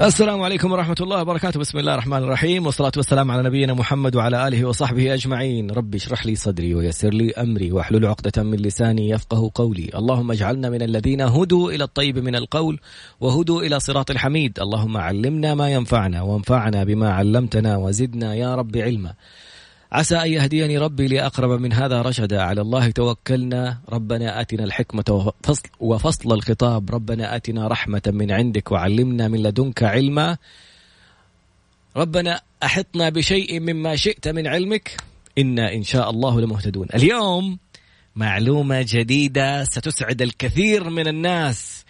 السلام عليكم ورحمة الله وبركاته. بسم الله الرحمن الرحيم. والصلاة والسلام على نبينا محمد وعلى آله وصحبه أجمعين. ربي اشرح لي صدري ويسر لي أمري واحلل عقدة من لساني يفقه قولي. اللهم اجعلنا من الذين هدوا إلى الطيب من القول وهدوا إلى صراط الحميد. اللهم علمنا ما ينفعنا وانفعنا بما علمتنا وزدنا يا رب علما. عسى أن يهديني ربي لأقرب من هذا رشدا. على الله توكلنا. ربنا آتنا الحكمة وفصل, وفصل الخطاب. ربنا آتنا رحمة من عندك وعلمنا من لدنك علما. ربنا أحطنا بشيء مما شئت من علمك. إنا إن شاء الله لمهتدون. اليوم معلومة جديدة ستسعد الكثير من الناس.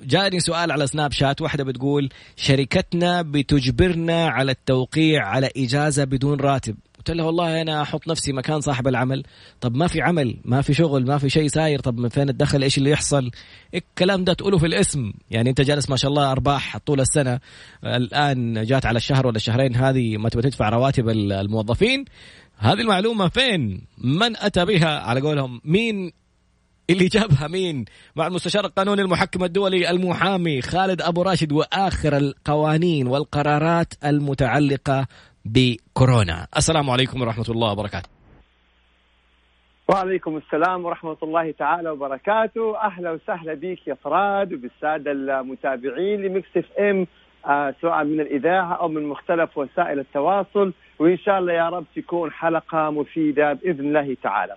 جاني سؤال على سناب شات. واحدة بتقول شركتنا بتجبرنا على التوقيع على إجازة بدون راتب. قلت له والله أنا أحط نفسي مكان صاحب العمل. طب ما في عمل ما في شغل ما في شيء ساير. طب من فين الدخل؟ إيش اللي يحصل؟ الكلام ده تقوله في الاسم. يعني أنت جالس ما شاء الله أرباح طول السنة. الآن جات على الشهر ولا الشهرين هذه ما تبغى تدفع رواتب الموظفين. هذه المعلومة فين؟ من أتى بها؟ على قولهم مين اللي جابها؟ مين؟ مع المستشار القانوني المحكم الدولي المحامي خالد أبو راشد وآخر القوانين والقرارات المتعلقة بكورونا. السلام عليكم ورحمة الله وبركاته. وعليكم السلام ورحمة الله تعالى وبركاته. أهلا وسهلا بك يا فراد وبالسادة المتابعين لمكس إف إم. آه سواء من الإذاعة أو من مختلف وسائل التواصل. وإن شاء الله يا رب تكون حلقة مفيدة بإذن الله تعالى.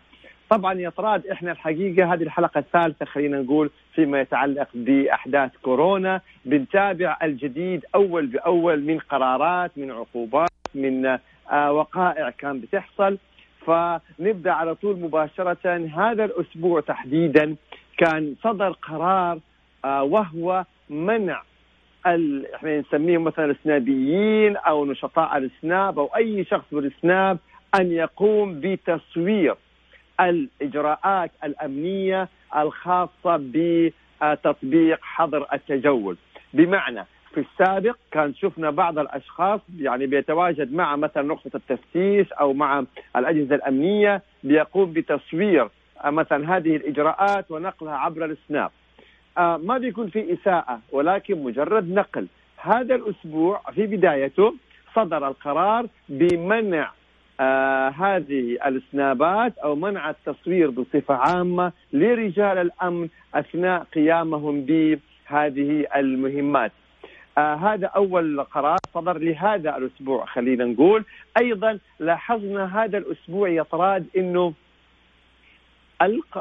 طبعا يا طراد إحنا الحقيقة هذه الحلقة الثالثة خلينا نقول فيما يتعلق بأحداث كورونا. بنتابع الجديد أول بأول من قرارات من عقوبات. من آه، وقائع كان بتحصل. فنبدأ على طول مباشرة. هذا الأسبوع تحديدا كان صدر قرار آه، وهو منع إحنا نسميهم مثلا السنابيين أو نشطاء السناب أو أي شخص بالسناب أن يقوم بتصوير الإجراءات الأمنية الخاصة بتطبيق حظر التجول. بمعنى في السابق كان شفنا بعض الأشخاص يعني بيتواجد مع مثلا نقطة التفتيش أو مع الأجهزة الأمنية بيقوم بتصوير مثلا هذه الإجراءات ونقلها عبر السناب آه ما بيكون في إساءة ولكن مجرد نقل هذا الأسبوع في بدايته صدر القرار بمنع آه هذه السنابات أو منع التصوير بصفة عامة لرجال الأمن أثناء قيامهم بهذه المهمات. آه هذا أول قرار صدر لهذا الأسبوع خلينا نقول، أيضا لاحظنا هذا الأسبوع يا طراد انه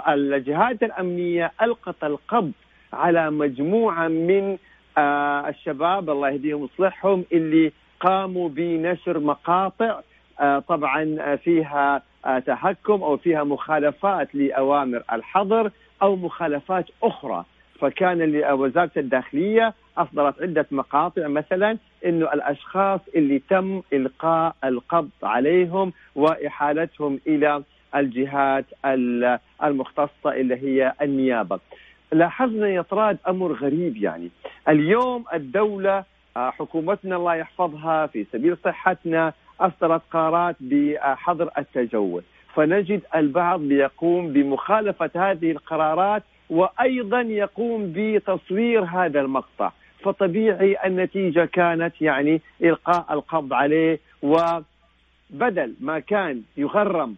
الجهات الأمنية ألقت القبض على مجموعة من آه الشباب الله يهديهم ويصلحهم اللي قاموا بنشر مقاطع آه، طبعا فيها آه، تحكم أو فيها مخالفات لأوامر الحظر أو مخالفات أخرى. فكان وزارة الداخلية أصدرت عدة مقاطع مثلا إنه الأشخاص اللي تم إلقاء القبض عليهم وإحالتهم إلى الجهات المختصة اللي هي النيابة. لاحظنا يا طراد أمر غريب يعني اليوم الدولة آه، حكومتنا الله يحفظها في سبيل صحتنا أصدرت قرارات بحظر التجول فنجد البعض يقوم بمخالفة هذه القرارات وأيضا يقوم بتصوير هذا المقطع فطبيعي النتيجة كانت يعني إلقاء القبض عليه وبدل ما كان يغرم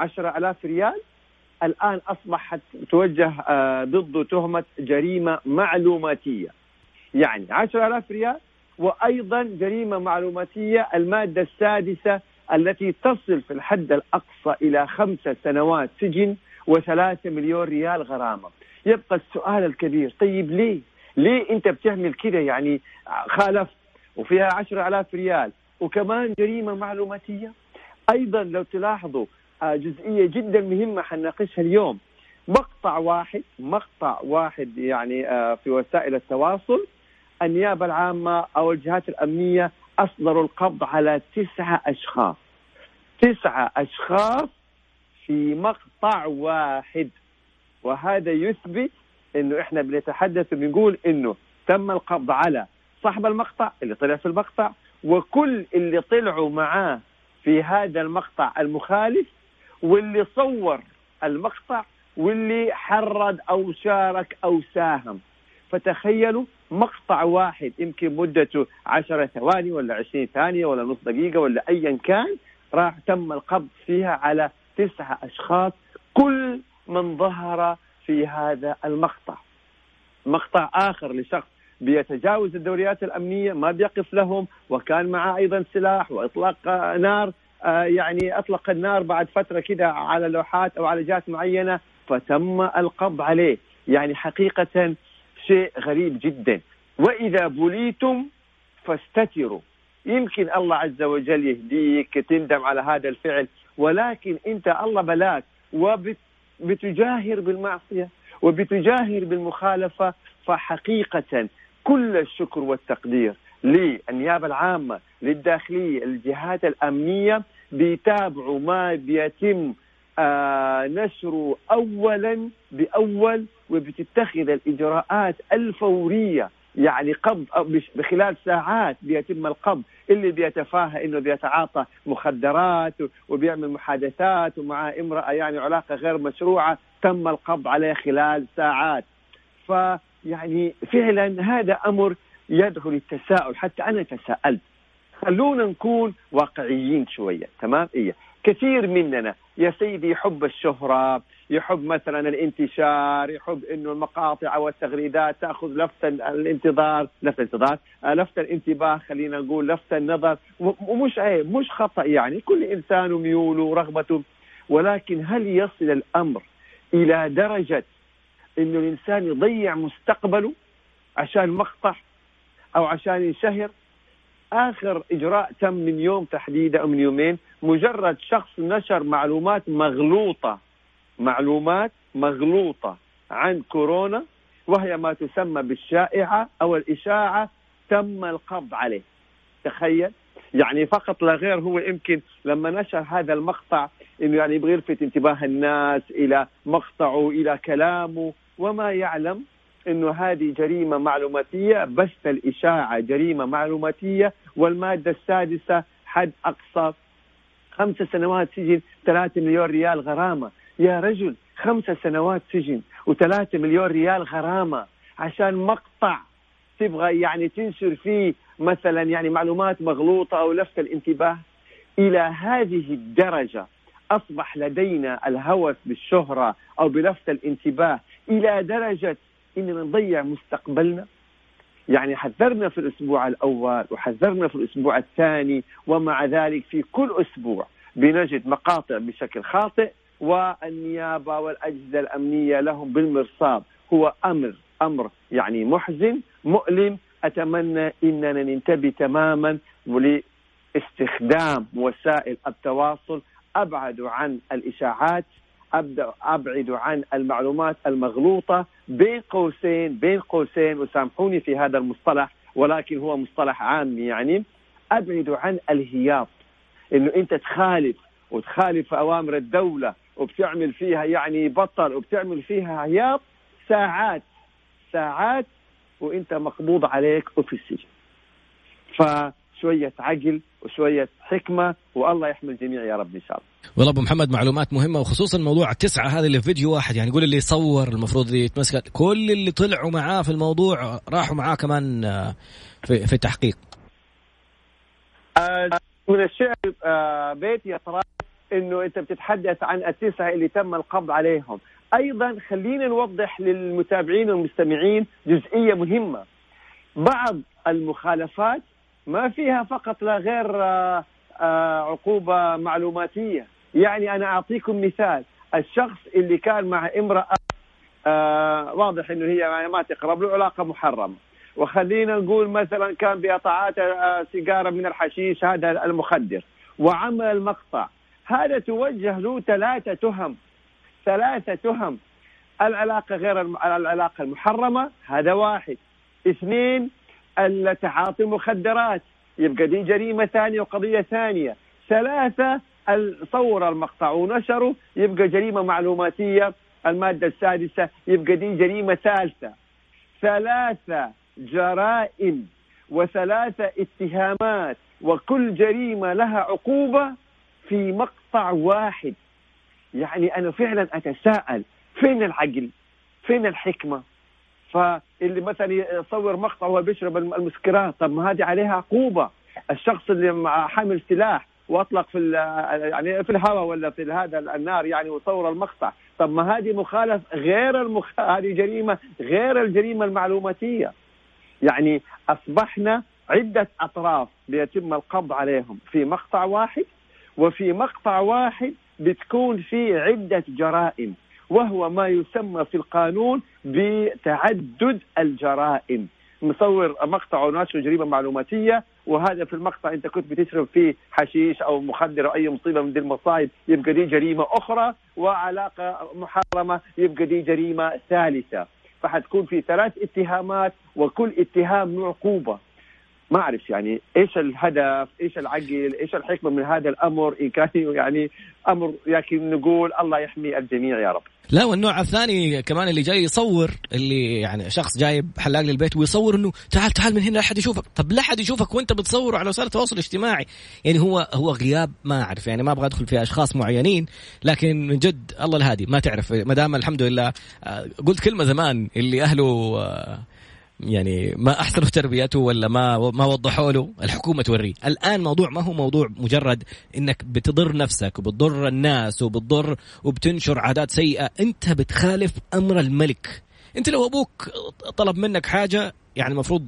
عشرة ألاف ريال الآن أصبحت توجه آه، ضده تهمة جريمة معلوماتية يعني عشرة ألاف ريال وأيضا جريمة معلوماتية المادة السادسة التي تصل في الحد الأقصى إلى خمسة سنوات سجن وثلاثة مليون ريال غرامة. يبقى السؤال الكبير. طيب ليه؟ ليه انت بتعمل كده يعني خالف وفيها عشرة ألاف ريال وكمان جريمة معلوماتية؟ أيضا لو تلاحظوا آه، جزئية جدا مهمة حنناقشها اليوم. مقطع واحد مقطع واحد يعني آه، في وسائل التواصل النيابة العامة أو الجهات الأمنية أصدروا القبض على تسعة أشخاص. تسعة أشخاص في مقطع واحد. وهذا يثبت إنه إحنا بنتحدث وبنقول إنه تم القبض على صاحب المقطع اللي طلع في المقطع وكل اللي طلعوا معاه في هذا المقطع المخالف واللي صور المقطع واللي حرض أو شارك أو ساهم. فتخيلوا مقطع واحد يمكن مدته عشرة ثواني ولا عشرين ثانية ولا نص دقيقة ولا أيا كان راح تم القبض فيها على تسعة أشخاص كل من ظهر في هذا المقطع. مقطع آخر لشخص بيتجاوز الدوريات الأمنية ما بيقف لهم وكان معه أيضا سلاح وإطلاق نار آه، يعني أطلق النار بعد فترة كده على لوحات أو على جهات معينة فتم القبض عليه. يعني حقيقة شيء غريب جدا. وإذا بليتم فاستتروا. يمكن الله عز وجل يهديك تندم على هذا الفعل ولكن انت الله بلاك وبتجاهر بالمعصية وبتجاهر بالمخالفة فحقيقة كل الشكر والتقدير للنيابة العامة للداخلية الجهات الأمنية بيتابعوا ما بيتم آه نشره اولا بأول وبتتخذ الإجراءات الفورية يعني قبض بخلال ساعات بيتم القبض. اللي بيتفاهى إنه بيتعاطى مخدرات وبيعمل محادثات ومع امرأة يعني علاقة غير مشروعة تم القبض عليه خلال ساعات. فيعني فعلا هذا أمر يدعو للتساؤل حتى أنا تساءلت. خلونا نكون واقعيين شوية. تمام؟ إيه. كثير مننا. يا سيدي يحب الشهرة يحب مثلا الانتشار يحب إنه المقاطع والتغريدات تأخذ لفت الانتظار لفت الانتظار آه، لفت الانتباه خلينا نقول لفت النظر. ومش عيب مش خطأ يعني. كل إنسان وميوله ورغبته. ولكن هل يصل الأمر إلى درجة إنه الإنسان يضيع مستقبله عشان مقطع أو عشان ينشهر؟ آخر إجراء تم من يوم تحديدا أو من يومين مجرد شخص نشر معلومات مغلوطة معلومات مغلوطة عن كورونا وهي ما تسمى بالشائعة أو الإشاعة تم القبض عليه. تخيل؟ يعني فقط لا غير هو يمكن لما نشر هذا المقطع إنه يعني يبغى يلفت انتباه الناس إلى مقطعه إلى كلامه وما يعلم إنه هذه جريمة معلوماتية بث الإشاعة جريمة معلوماتية والمادة السادسة حد أقصى خمس سنوات سجن ثلاثة مليون ريال غرامة. يا رجل خمس سنوات سجن وثلاثة مليون ريال غرامة عشان مقطع تبغى يعني تنشر فيه مثلا يعني معلومات مغلوطة أو لفت الانتباه. إلى هذه الدرجة أصبح لدينا الهوس بالشهرة أو بلفت الانتباه. إلى درجة إننا نضيع مستقبلنا. يعني حذرنا في الأسبوع الأول وحذرنا في الأسبوع الثاني ومع ذلك في كل أسبوع بنجد مقاطع بشكل خاطئ والنيابة والأجهزة الأمنية لهم بالمرصاد. هو أمر أمر يعني محزن مؤلم. أتمنى إننا ننتبه تماما لاستخدام وسائل التواصل أبعد عن الإشاعات. أبعد عن المعلومات المغلوطة بين قوسين بين قوسين وسامحوني في هذا المصطلح ولكن هو مصطلح عام يعني. أبعد عن الهياط إنه أنت تخالف وتخالف أوامر الدولة وبتعمل فيها يعني بطل وبتعمل فيها هياط ساعات ساعات وأنت مقبوض عليك وفي السجن ف شوية عقل وشوية حكمة والله يحمي الجميع يا رب إن شاء الله. والله أبو محمد معلومات مهمة وخصوصا موضوع التسعه هذه اللي في فيديو واحد يعني يقول اللي صور المفروض يتمسك كل اللي طلعوا معاه في الموضوع راحوا معاه كمان آه، في في التحقيق. آه، من الشعر آه، بيت يا إنه أنت بتتحدث عن التسعة اللي تم القبض عليهم، أيضا خلينا نوضح للمتابعين والمستمعين جزئية مهمة. بعض المخالفات ما فيها فقط لا غير آه، آه، عقوبة معلوماتية. يعني أنا أعطيكم مثال. الشخص اللي كان مع امرأة آه، واضح أنه هي ما تقرب له علاقة محرمة. وخلينا نقول مثلا كان بيتعاطى سيجارة من الحشيش هذا المخدر. وعمل المقطع هذا توجه له ثلاثة تهم. ثلاثة تهم. العلاقة غير العلاقة المحرمة هذا واحد. اثنين التعاطي المخدرات يبقى دي جريمة ثانية وقضية ثانية. ثلاثة صور المقطع ونشره. يبقى جريمة معلوماتية. المادة السادسة يبقى دي جريمة ثالثة. ثلاثة جرائم. وثلاثة اتهامات. وكل جريمة لها عقوبة في مقطع واحد. يعني أنا فعلا أتساءل فين العقل؟ فين الحكمة؟ فاللي مثلا يصور مقطع وهو بيشرب المسكرات طب ما هذه عليها عقوبه الشخص اللي حامل سلاح وأطلق في يعني في الهواء ولا في هذا النار يعني وصور المقطع. طب ما هذه مخالف غير المخ... هذه جريمة غير الجريمة المعلوماتية. يعني أصبحنا عدة أطراف بيتم القبض عليهم. في مقطع واحد وفي مقطع واحد بتكون في عدة جرائم. وهو ما يسمى في القانون بتعدد الجرائم. مصور مقطع وناشر جريمة معلوماتية وهذا في المقطع انت كنت بتشرب فيه حشيش أو مخدر أو اي مصيبة من دي المصايب يبقى دي جريمة أخرى وعلاقة محرمة يبقى دي جريمة ثالثة. فحتكون في ثلاث اتهامات وكل اتهام له عقوبه ما أعرف يعني إيش الهدف إيش العقل إيش الحكمة من هذا الأمر؟ إن كان يعني أمر لكن نقول الله يحمي الجميع يا رب. لا والنوع الثاني كمان اللي جاي يصور اللي يعني شخص جايب حلاق للبيت ويصور إنه تعال تعال من هنا لا احد يشوفك. طب لا احد يشوفك وأنت بتصور على وسائل التواصل الاجتماعي. يعني هو هو غياب ما أعرف يعني ما أبغى أدخل في أشخاص معينين لكن من جد الله الهادي. ما تعرف ما دام الحمد لله آه، قلت كلمة زمان اللي أهله آه، يعني ما أحسنوا تربيته ولا ما ما وضحوا له. الحكومة توريه. الآن موضوع ما هو موضوع مجرد إنك بتضر نفسك وبتضر الناس وبتضر وبتنشر عادات سيئة. أنت بتخالف أمر الملك. أنت لو أبوك طلب منك حاجة يعني المفروض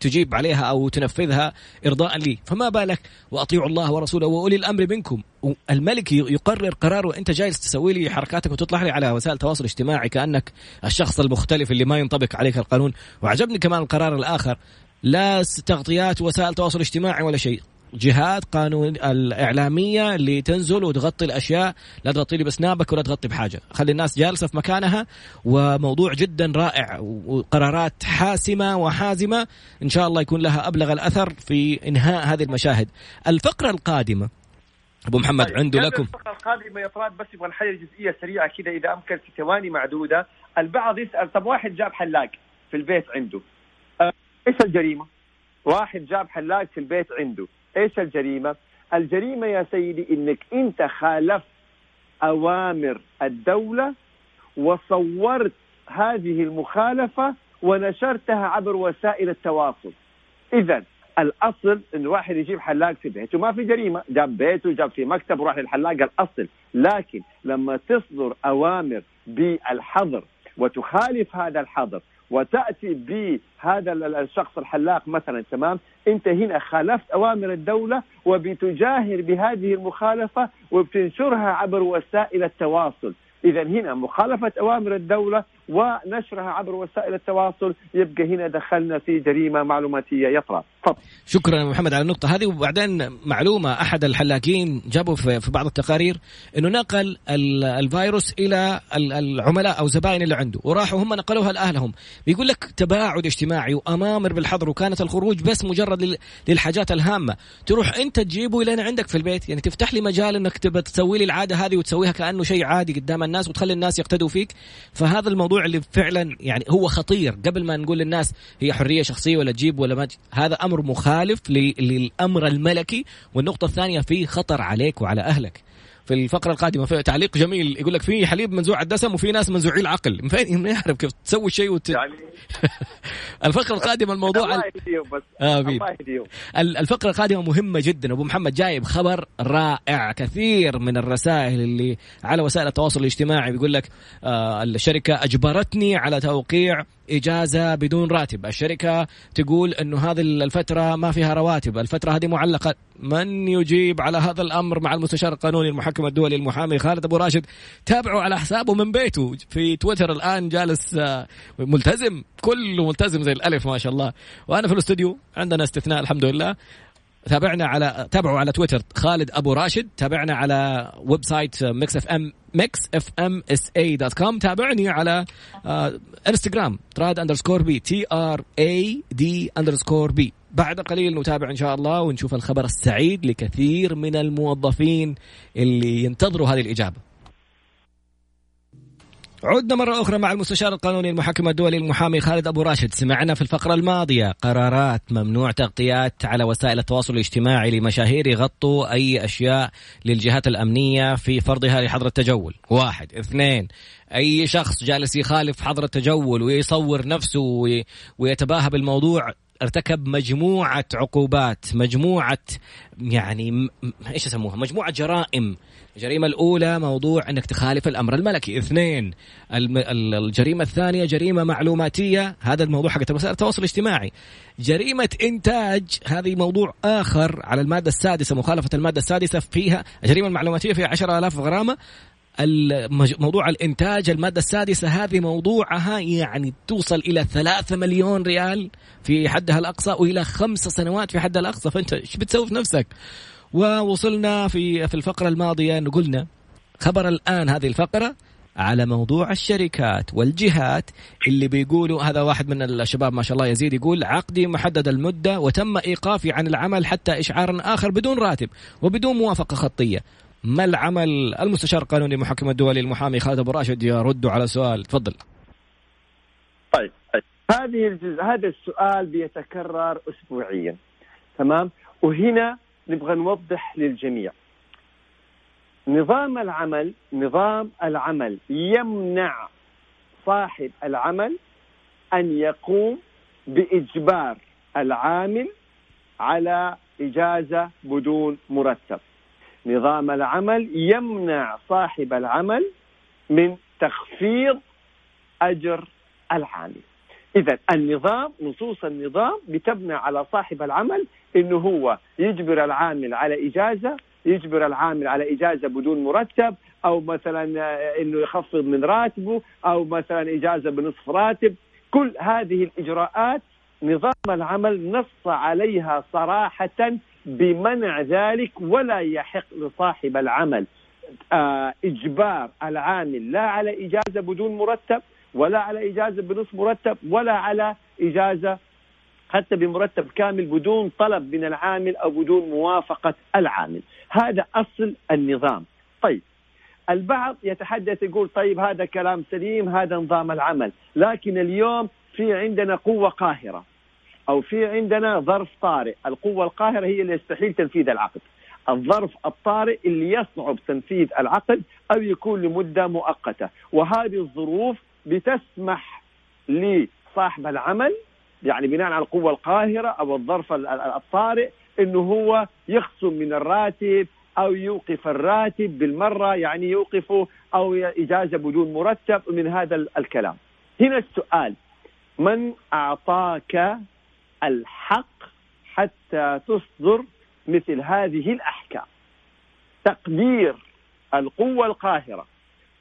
تجيب عليها أو تنفذها إرضاء لي. فما بالك؟ وأطيعوا الله ورسوله وأولي الأمر منكم. الملك يقرر قرار وأنت جالس تسوي لي حركاتك وتطلع لي على وسائل التواصل الاجتماعي كأنك الشخص المختلف اللي ما ينطبق عليك القانون. وعجبني كمان القرار الآخر. لا تغطيات وسائل التواصل الاجتماعي ولا شيء. جهات قانون الإعلامية اللي تنزل وتغطي الأشياء لا تغطي لي بسنابك ولا تغطي بحاجة. خلي الناس جالسة في مكانها وموضوع جدا رائع وقرارات حاسمة وحازمة إن شاء الله يكون لها أبلغ الأثر في إنهاء هذه المشاهد. الفقرة القادمة أبو محمد طيب عنده لكم. الفقرة القادمة يا بس يبغى نحلل جزئيه سريعة كذا إذا أمكن في ثواني معدودة. البعض يسأل طب واحد جاب حلاق في البيت عنده؟ إيش الجريمة؟ واحد جاب حلاق في البيت عنده. إيش الجريمة؟ الجريمة يا سيدي إنك أنت خالفت أوامر الدولة وصورت هذه المخالفة ونشرتها عبر وسائل التواصل. إذا الأصل إن واحد يجيب حلاق في بيته ما في جريمة، جاب بيته جاب في مكتب وراح للحلاق الأصل، لكن لما تصدر أوامر بالحظر وتخالف هذا الحظر وتأتي بهذا الشخص الحلاق مثلا تمام؟ أنت هنا خالفت أوامر الدولة وبتجاهر بهذه المخالفة وبتنشرها عبر وسائل التواصل. اذا هنا مخالفة أوامر الدولة ونشرها عبر وسائل التواصل يبقى هنا دخلنا في جريمة معلوماتية يطرى تفضل شكرا محمد على النقطة هذه. وبعدين معلومة أحد الحلاقين جابوا في بعض التقارير أنه نقل الفيروس إلى العملاء أو زباين اللي عنده وراحوا هم نقلوها لأهلهم. بيقول لك تباعد اجتماعي وأمامر بالحظر وكانت الخروج بس مجرد للحاجات الهامة. تروح أنت تجيبه لين عندك في البيت؟ يعني تفتح لي مجال أنك تسوي لي العادة هذه وتسويها كأنه شيء عادي قدام الناس وتخلي الناس يقتدوا فيك؟ فهذا الموضوع اللي فعلا يعني هو خطير. قبل ما نقول للناس هي حرية شخصية ولا تجيب ولا ما هذا أمر مخالف للأمر الملكي. والنقطة الثانية في خطر عليك وعلى أهلك. في الفقرة القادمة في تعليق جميل يقول لك في حليب منزوع الدسم وفي ناس منزوعي العقل. من فين؟ يعرف كيف تسوي شيء وت... يعني الفقرة القادمة الموضوع الله يهديهم بس. آه الله يهديهم. الفقرة القادمة مهمة جدا. أبو محمد جايب خبر رائع. كثير من الرسائل اللي على وسائل التواصل الاجتماعي بيقول لك آه الشركة أجبرتني على توقيع إجازة بدون راتب، الشركة تقول إنه هذه الفترة ما فيها رواتب، الفترة هذه معلقة، من يجيب على هذا الأمر مع المستشار القانوني المحكم الدولي المحامي خالد أبو راشد؟ تابعوا على حسابه من بيته. في تويتر الآن جالس آه، ملتزم. كله ملتزم زي الألف ما شاء الله. وأنا في الأستوديو عندنا استثناء الحمد لله. تابعنا على تابعوا على تويتر خالد أبو راشد تابعنا على website Mix FM Mix FM SA dot com تابعني على آه إنستغرام Trad underscore B T R A D underscore B. بعد قليل نتابع إن شاء الله ونشوف الخبر السعيد لكثير من الموظفين اللي ينتظروا هذه الإجابة. عدنا مرة أخرى مع المستشار القانوني المحكم الدولي المحامي خالد أبو راشد. سمعنا في الفقرة الماضية قرارات ممنوع تغطيات على وسائل التواصل الاجتماعي لمشاهير يغطوا أي أشياء للجهات الأمنية في فرضها لحظر التجول. واحد. اثنين أي شخص جالس يخالف حظر التجول ويصور نفسه ويتباهى بالموضوع ارتكب مجموعة عقوبات مجموعة يعني إيش يسموها؟ مجموعة جرائم. الجريمة الأولى موضوع أنك تخالف الأمر الملكي. اثنين الجريمة الثانية جريمة معلوماتية. هذا الموضوع حق وسائل التواصل الاجتماعي. جريمة إنتاج هذه موضوع آخر على المادة السادسة مخالفة المادة السادسة فيها الجريمة المعلوماتية فيها عشر آلاف غرامة. موضوع الإنتاج المادة السادسة هذه موضوعها يعني توصل إلى ثلاثة مليون ريال في حدها الأقصى وإلى خمس سنوات في حدها الأقصى. فأنت إيش بتسوي في نفسك؟ ووصلنا في في الفقرة الماضية أنه قلنا خبر الآن هذه الفقرة على موضوع الشركات والجهات اللي بيقولوا هذا واحد من الشباب ما شاء الله يزيد يقول عقدي محدد المدة وتم إيقافي عن العمل حتى إشعار آخر بدون راتب وبدون موافقة خطية. ما العمل المستشار القانوني المحكم الدولي المحامي خالد أبو راشد يرد على سؤال؟ تفضل. طيب, طيب. هذه هذا السؤال بيتكرر اسبوعيا تمام؟ وهنا نبغى نوضح للجميع. نظام العمل نظام العمل يمنع صاحب العمل أن يقوم بإجبار العامل على إجازة بدون مرتب. نظام العمل يمنع صاحب العمل من تخفيض أجر العامل. إذا النظام نصوص النظام بتبنى على صاحب العمل إنه هو يجبر العامل على إجازة يجبر العامل على إجازة بدون مرتب أو مثلا إنه يخفض من راتبه أو مثلا إجازة بنصف راتب. كل هذه الإجراءات نظام العمل نص عليها صراحة بمنع ذلك ولا يحق لصاحب العمل آه، إجبار العامل لا على إجازة بدون مرتب ولا على إجازة بنصف مرتب ولا على إجازة حتى بمرتب كامل بدون طلب من العامل أو بدون موافقة العامل. هذا أصل النظام. طيب البعض يتحدث يقول طيب هذا كلام سليم هذا نظام العمل لكن اليوم في عندنا قوة قاهرة. أو في عندنا ظرف طارئ. القوة القاهرة هي اللي يستحيل تنفيذ العقد. الظرف الطارئ اللي يصعب تنفيذ العقد أو يكون لمدة مؤقتة. وهذه الظروف بتسمح لصاحب العمل يعني بناء على القوة القاهرة أو الظرف الطارئ إنه هو يخصم من الراتب أو يوقف الراتب بالمرة يعني يوقفه أو إجازة بدون مرتب من هذا الكلام. هنا السؤال. من أعطاك الحق حتى تصدر مثل هذه الأحكام. تقدير القوة القاهرة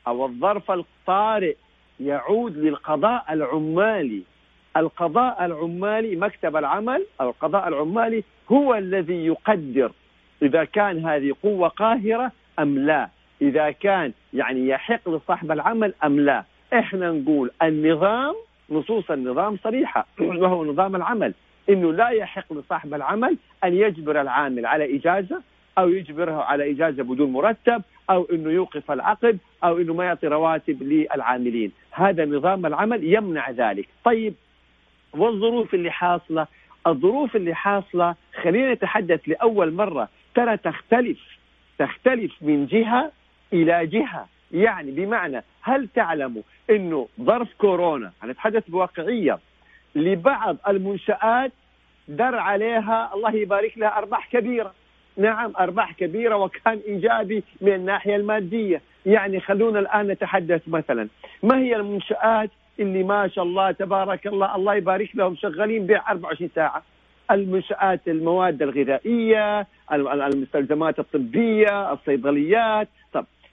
أو الظرف الطارئ يعود للقضاء العمالي. القضاء العمالي مكتب العمل أو القضاء العمالي هو الذي يقدر إذا كان هذه قوة قاهرة أم لا. إذا كان يعني يحق لصاحب العمل أم لا. إحنا نقول النظام نصوص النظام صريحة. وهو نظام العمل. إنه لا يحق لصاحب العمل أن يجبر العامل على إجازة أو يجبره على إجازة بدون مرتب أو إنه يوقف العقد أو إنه ما يعطي رواتب للعاملين، هذا نظام العمل يمنع ذلك، طيب والظروف اللي حاصلة؟ الظروف اللي حاصلة خلينا نتحدث لأول مرة. ترى تختلف تختلف من جهة إلى جهة. يعني بمعنى هل تعلموا إنه ظرف كورونا هنتحدث بواقعية لبعض المنشآت در عليها الله يبارك لها أرباح كبيرة. نعم أرباح كبيرة وكان إيجابي من الناحية المادية. يعني خلونا الآن نتحدث مثلا ما هي المنشآت اللي ما شاء الله تبارك الله الله يبارك لهم شغالين بيع 24 ساعة؟ المنشآت المواد الغذائية المستلزمات الطبية الصيدليات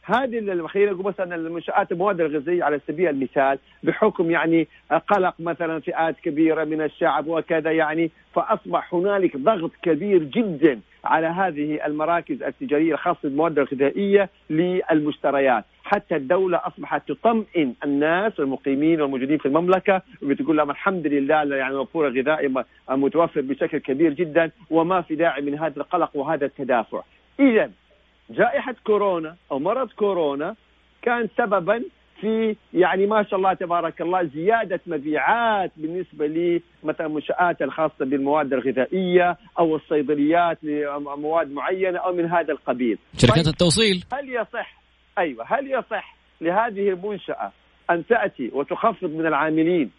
هذه خلينا نقول مثلا المنشآت المواد الغذائية على سبيل المثال بحكم يعني قلق مثلا فئات كبيرة من الشعب وكذا يعني فأصبح هنالك ضغط كبير جدا على هذه المراكز التجارية الخاصة بالمواد الغذائية للمشتريات، حتى الدولة أصبحت تطمئن الناس المقيمين والموجودين في المملكة وبتقول لهم الحمد لله يعني وفور غذائي متوفر بشكل كبير جدا وما في داعي من هذا القلق وهذا التدافع. اذا جائحة كورونا أو مرض كورونا كان سببا في يعني ما شاء الله تبارك الله زيادة مبيعات بالنسبة لي مثلا المنشات الخاصة بالمواد الغذائية أو الصيدليات لمواد معينة أو من هذا القبيل. شركات طيب التوصيل هل يصح أيوه هل يصح لهذه المنشأة أن تأتي وتخفض من العاملين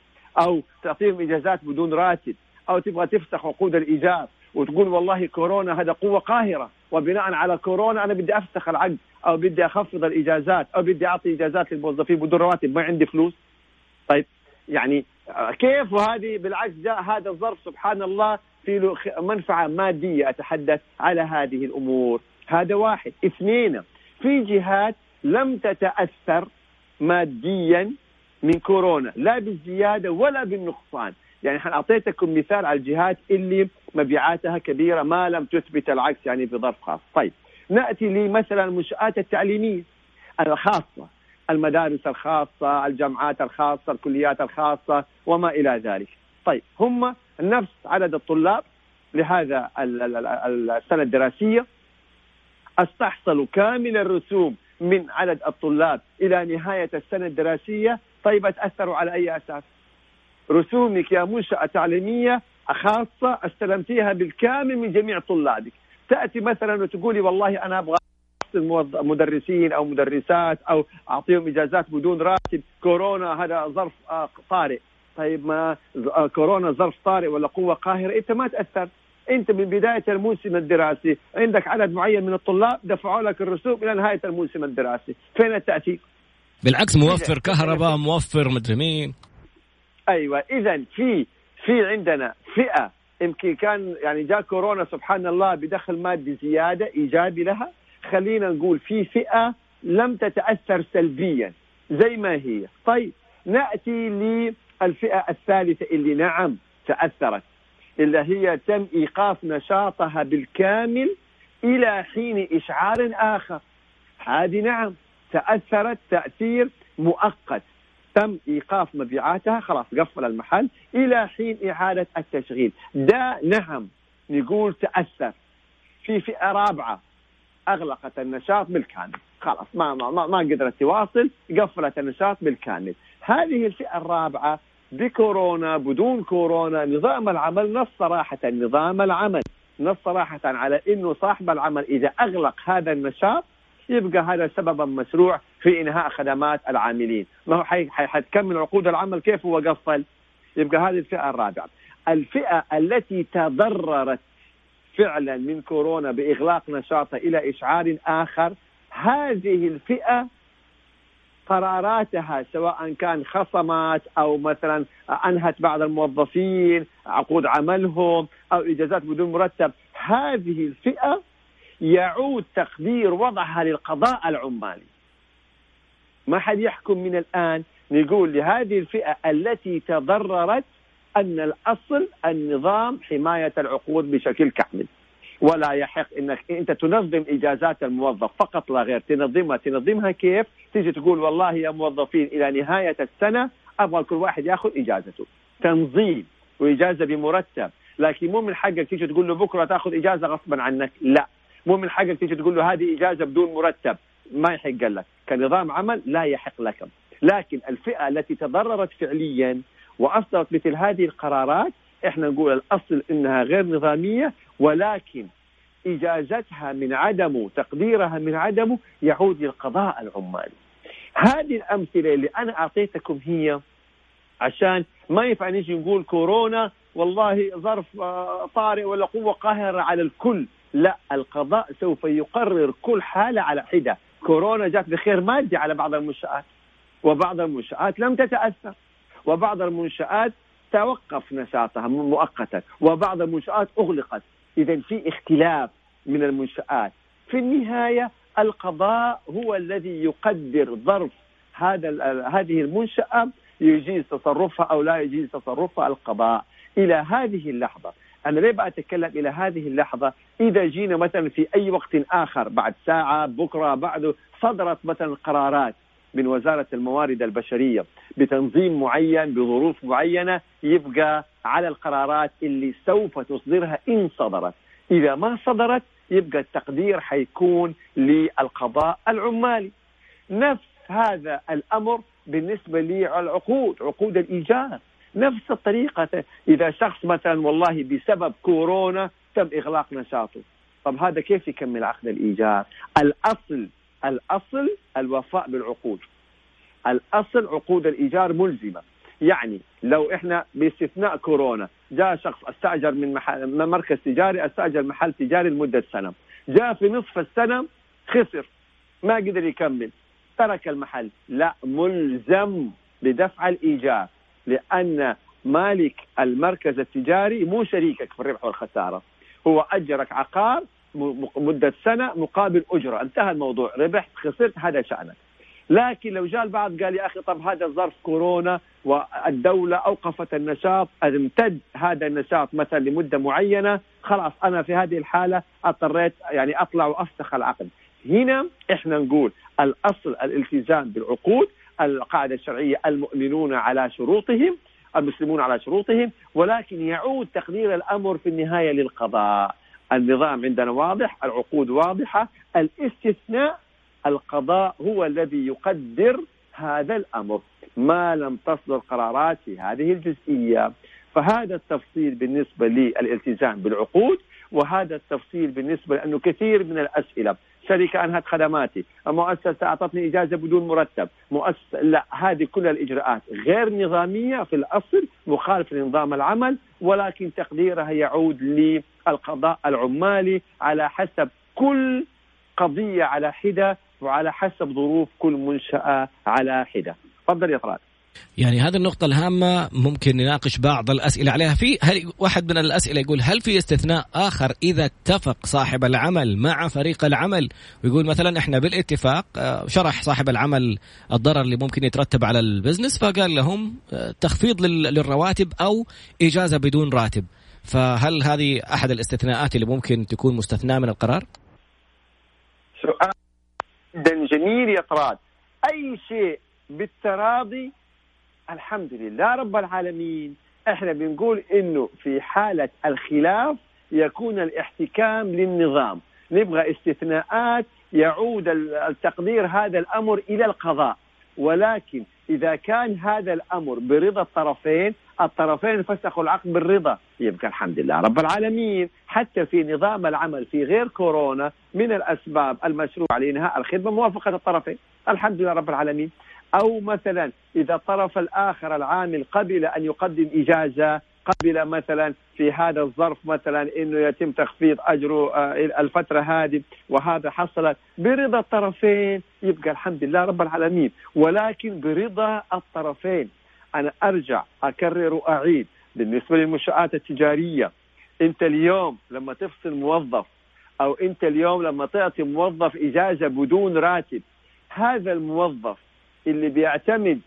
أو تعطيهم إجازات بدون راتب أو تبغى تفسخ عقود الإيجار وتقول والله كورونا هذا قوة قاهرة وبناء على كورونا أنا بدي افسخ العقد أو بدي أخفض الإجازات أو بدي أعطي إجازات للموظفين بدون رواتب ما عندي فلوس. طيب يعني كيف وهذه بالعكس جاء هذا الظرف؟ سبحان الله في له منفعة مادية أتحدث على هذه الأمور. هذا واحد. اثنين في جهات لم تتأثر ماديا من كورونا لا بالزيادة ولا بالنقصان. يعني أعطيتكم مثال على الجهات اللي مبيعاتها كبيرة ما لم تثبت العكس يعني في ظرف خاص. طيب نأتي لمثلا المنشآت التعليمية الخاصة المدارس الخاصة الجامعات الخاصة الكليات الخاصة وما إلى ذلك. طيب هم نفس عدد الطلاب لهذا السنة الدراسية. استحصلوا كامل الرسوم من عدد الطلاب إلى نهاية السنة الدراسية. طيب تاثروا على أي أساس؟ رسومك يا منشأة تعليمية خاصة استلمتيها بالكامل من جميع طلابك. تأتي مثلا وتقولي والله أنا أبغى مدرسين أو مدرسات أو أعطيهم إجازات بدون راتب. كورونا هذا ظرف آه، طارئ. طيب ما آه، كورونا ظرف طارئ ولا قوة قاهرة؟ أنت ما تأثر. أنت من بداية الموسم الدراسي عندك عدد معين من الطلاب دفعوا لك الرسوم إلى نهاية الموسم الدراسي. فين التاتيب بالعكس موفر كهرباء موفر مدري مين. أيوه إذا في في عندنا فئة يمكن كان يعني جاء كورونا سبحان الله بدخل مادي زيادة إيجابي لها. خلينا نقول في فئة لم تتأثر سلبيا زي ما هي. طيب نأتي للفئة الثالثة اللي نعم تأثرت اللي هي تم إيقاف نشاطها بالكامل إلى حين إشعار آخر. هذه نعم تأثرت تأثير مؤقت. تم إيقاف مبيعاتها خلاص قفل المحل إلى حين إعادة التشغيل. ده نعم نقول تأثر. في فئة رابعة أغلقت النشاط بالكامل. خلاص ما ما ما قدرت تواصل قفلت النشاط بالكامل. هذه الفئة الرابعة بكورونا بدون كورونا نظام العمل نص صراحة نظام العمل نص صراحة على إنه صاحب العمل إذا أغلق هذا النشاط يبقى هذا سببا مشروع في إنهاء خدمات العاملين. ما هو حتكمل عقود العمل كيف هو قفل؟ يبقى هذه الفئة الرابعة. الفئة التي تضررت فعلا من كورونا بإغلاق نشاطها إلى إشعار آخر هذه الفئة قراراتها سواء كان خصمت أو مثلا أنهت بعض الموظفين عقود عملهم أو إجازات بدون مرتب هذه الفئة يعود تقدير وضعها للقضاء العمالي. ما حد يحكم من الآن نقول لهذه الفئة التي تضررت أن الأصل النظام حماية العقود بشكل كامل. ولا يحق إنك أنت تنظم إجازات الموظف فقط لا غير. تنظمها. تنظمها كيف؟ تيجي تقول والله يا موظفين إلى نهاية السنة أبغى كل واحد يأخذ إجازته. تنظيم وإجازة بمرتب. لكن مو من حقك تيجي تقول له بكرة تأخذ إجازة غصبا عنك. لا. مو من حقك تيجي تقول له هذه إجازة بدون مرتب. ما يحق لك. كنظام عمل لا يحق لك. لكن الفئة التي تضررت فعليا وأصدرت مثل هذه القرارات إحنا نقول الأصل إنها غير نظامية ولكن إجازتها من عدمه تقديرها من عدمه يعود للقضاء العمالي. هذه الأمثلة اللي أنا أعطيتكم هي عشان ما ينفع نيجي نقول كورونا والله ظرف آه، طارئ ولا قوة قاهرة على الكل. لا القضاء سوف يقرر كل حالة على حدة. كورونا جات بخير مادي على بعض المنشآت. وبعض المنشآت لم تتأثر. وبعض المنشآت توقف نشاطها مؤقتا. وبعض المنشآت أغلقت. إذا في اختلاف من المنشآت. في النهاية القضاء هو الذي يقدر ظرف هذا هذه المنشأة. يجيز تصرفها أو لا يجيز تصرفها القضاء. إلى هذه اللحظة أنا ليه بقى أتكلم إلى هذه اللحظة؟ إذا جينا مثلا في أي وقت آخر بعد ساعة بكرة بعده صدرت مثلا قرارات من وزارة الموارد البشرية بتنظيم معين بظروف معينة يبقى على القرارات اللي سوف تصدرها إن صدرت. إذا ما صدرت يبقى التقدير حيكون للقضاء العمالي. نفس هذا الأمر بالنسبة للعقود عقود الإيجار. نفس الطريقة. إذا شخص مثلا والله بسبب كورونا تم إغلاق نشاطه. طب هذا كيف يكمل عقد الإيجار؟ الأصل الأصل الوفاء بالعقود. الأصل عقود الإيجار ملزمة. يعني لو إحنا باستثناء كورونا جاء شخص استأجر من محل مركز تجاري استأجر محل تجاري لمدة سنة. جاء في نصف السنة خسر. ما قدر يكمل. ترك المحل. لا ملزم بدفع الإيجار. لأن مالك المركز التجاري مو شريكك في الربح والخسارة. هو أجرك عقار مدة سنة مقابل أجرة. انتهى الموضوع. ربحت خسرت هذا شأنك. لكن لو جاء البعض قال يا أخي طب هذا ظرف كورونا والدولة أوقفت النشاط امتد هذا النشاط مثلا لمدة معينة خلاص أنا في هذه الحالة أضطريت يعني أطلع وافسخ العقد. هنا إحنا نقول الأصل الالتزام بالعقود القاعدة الشرعية المؤمنون على شروطهم المسلمون على شروطهم ولكن يعود تقدير الأمر في النهاية للقضاء. النظام عندنا واضح العقود واضحة الاستثناء القضاء هو الذي يقدر هذا الأمر. ما لم تصدر قرارات في هذه الجزئية. فهذا التفصيل بالنسبة للالتزام بالعقود وهذا التفصيل بالنسبة لأنه كثير من الأسئلة شركة انهت خدماتي، مؤسسة أعطتني إجازة بدون مرتب، مؤسسه لا هذه كل الإجراءات غير نظامية في الأصل مخالف لنظام العمل ولكن تقديرها يعود للقضاء العمالي على حسب كل قضية على حدة وعلى حسب ظروف كل منشأة على حدة. تفضل يا طلال. يعني هذه النقطة الهامة ممكن نناقش بعض الأسئلة عليها. في هل واحد من الأسئلة يقول هل في استثناء آخر إذا اتفق صاحب العمل مع فريق العمل؟ ويقول مثلا إحنا بالاتفاق آه، شرح صاحب العمل الضرر اللي ممكن يترتب على البزنس فقال لهم آه، تخفيض للرواتب أو إجازة بدون راتب. فهل هذه أحد الاستثناءات اللي ممكن تكون مستثناة من القرار؟ سؤال جدا جميل يا طراد أي شيء بالتراضي الحمد لله رب العالمين. إحنا بنقول إنه في حالة الخلاف يكون الاحتكام للنظام. نبغى استثناءات يعود التقدير هذا الأمر إلى القضاء. ولكن إذا كان هذا الأمر برضا الطرفين الطرفين فسخوا العقد بالرضا يبقى الحمد لله رب العالمين. حتى في نظام العمل في غير كورونا من الأسباب المشروع لإنهاء الخدمة موافقة الطرفين. الحمد لله رب العالمين. أو مثلا إذا الطرف الآخر العامل قبل أن يقدم إجازة قبل مثلا في هذا الظرف مثلا إنه يتم تخفيض اجره آه، الفترة هذه وهذا حصل برضا الطرفين يبقى الحمد لله رب العالمين. ولكن برضا الطرفين أنا أرجع أكرر وأعيد. بالنسبة للمنشآت التجارية أنت اليوم لما تفصل موظف أو أنت اليوم لما تعطي موظف إجازة بدون راتب هذا الموظف اللي بيعتمد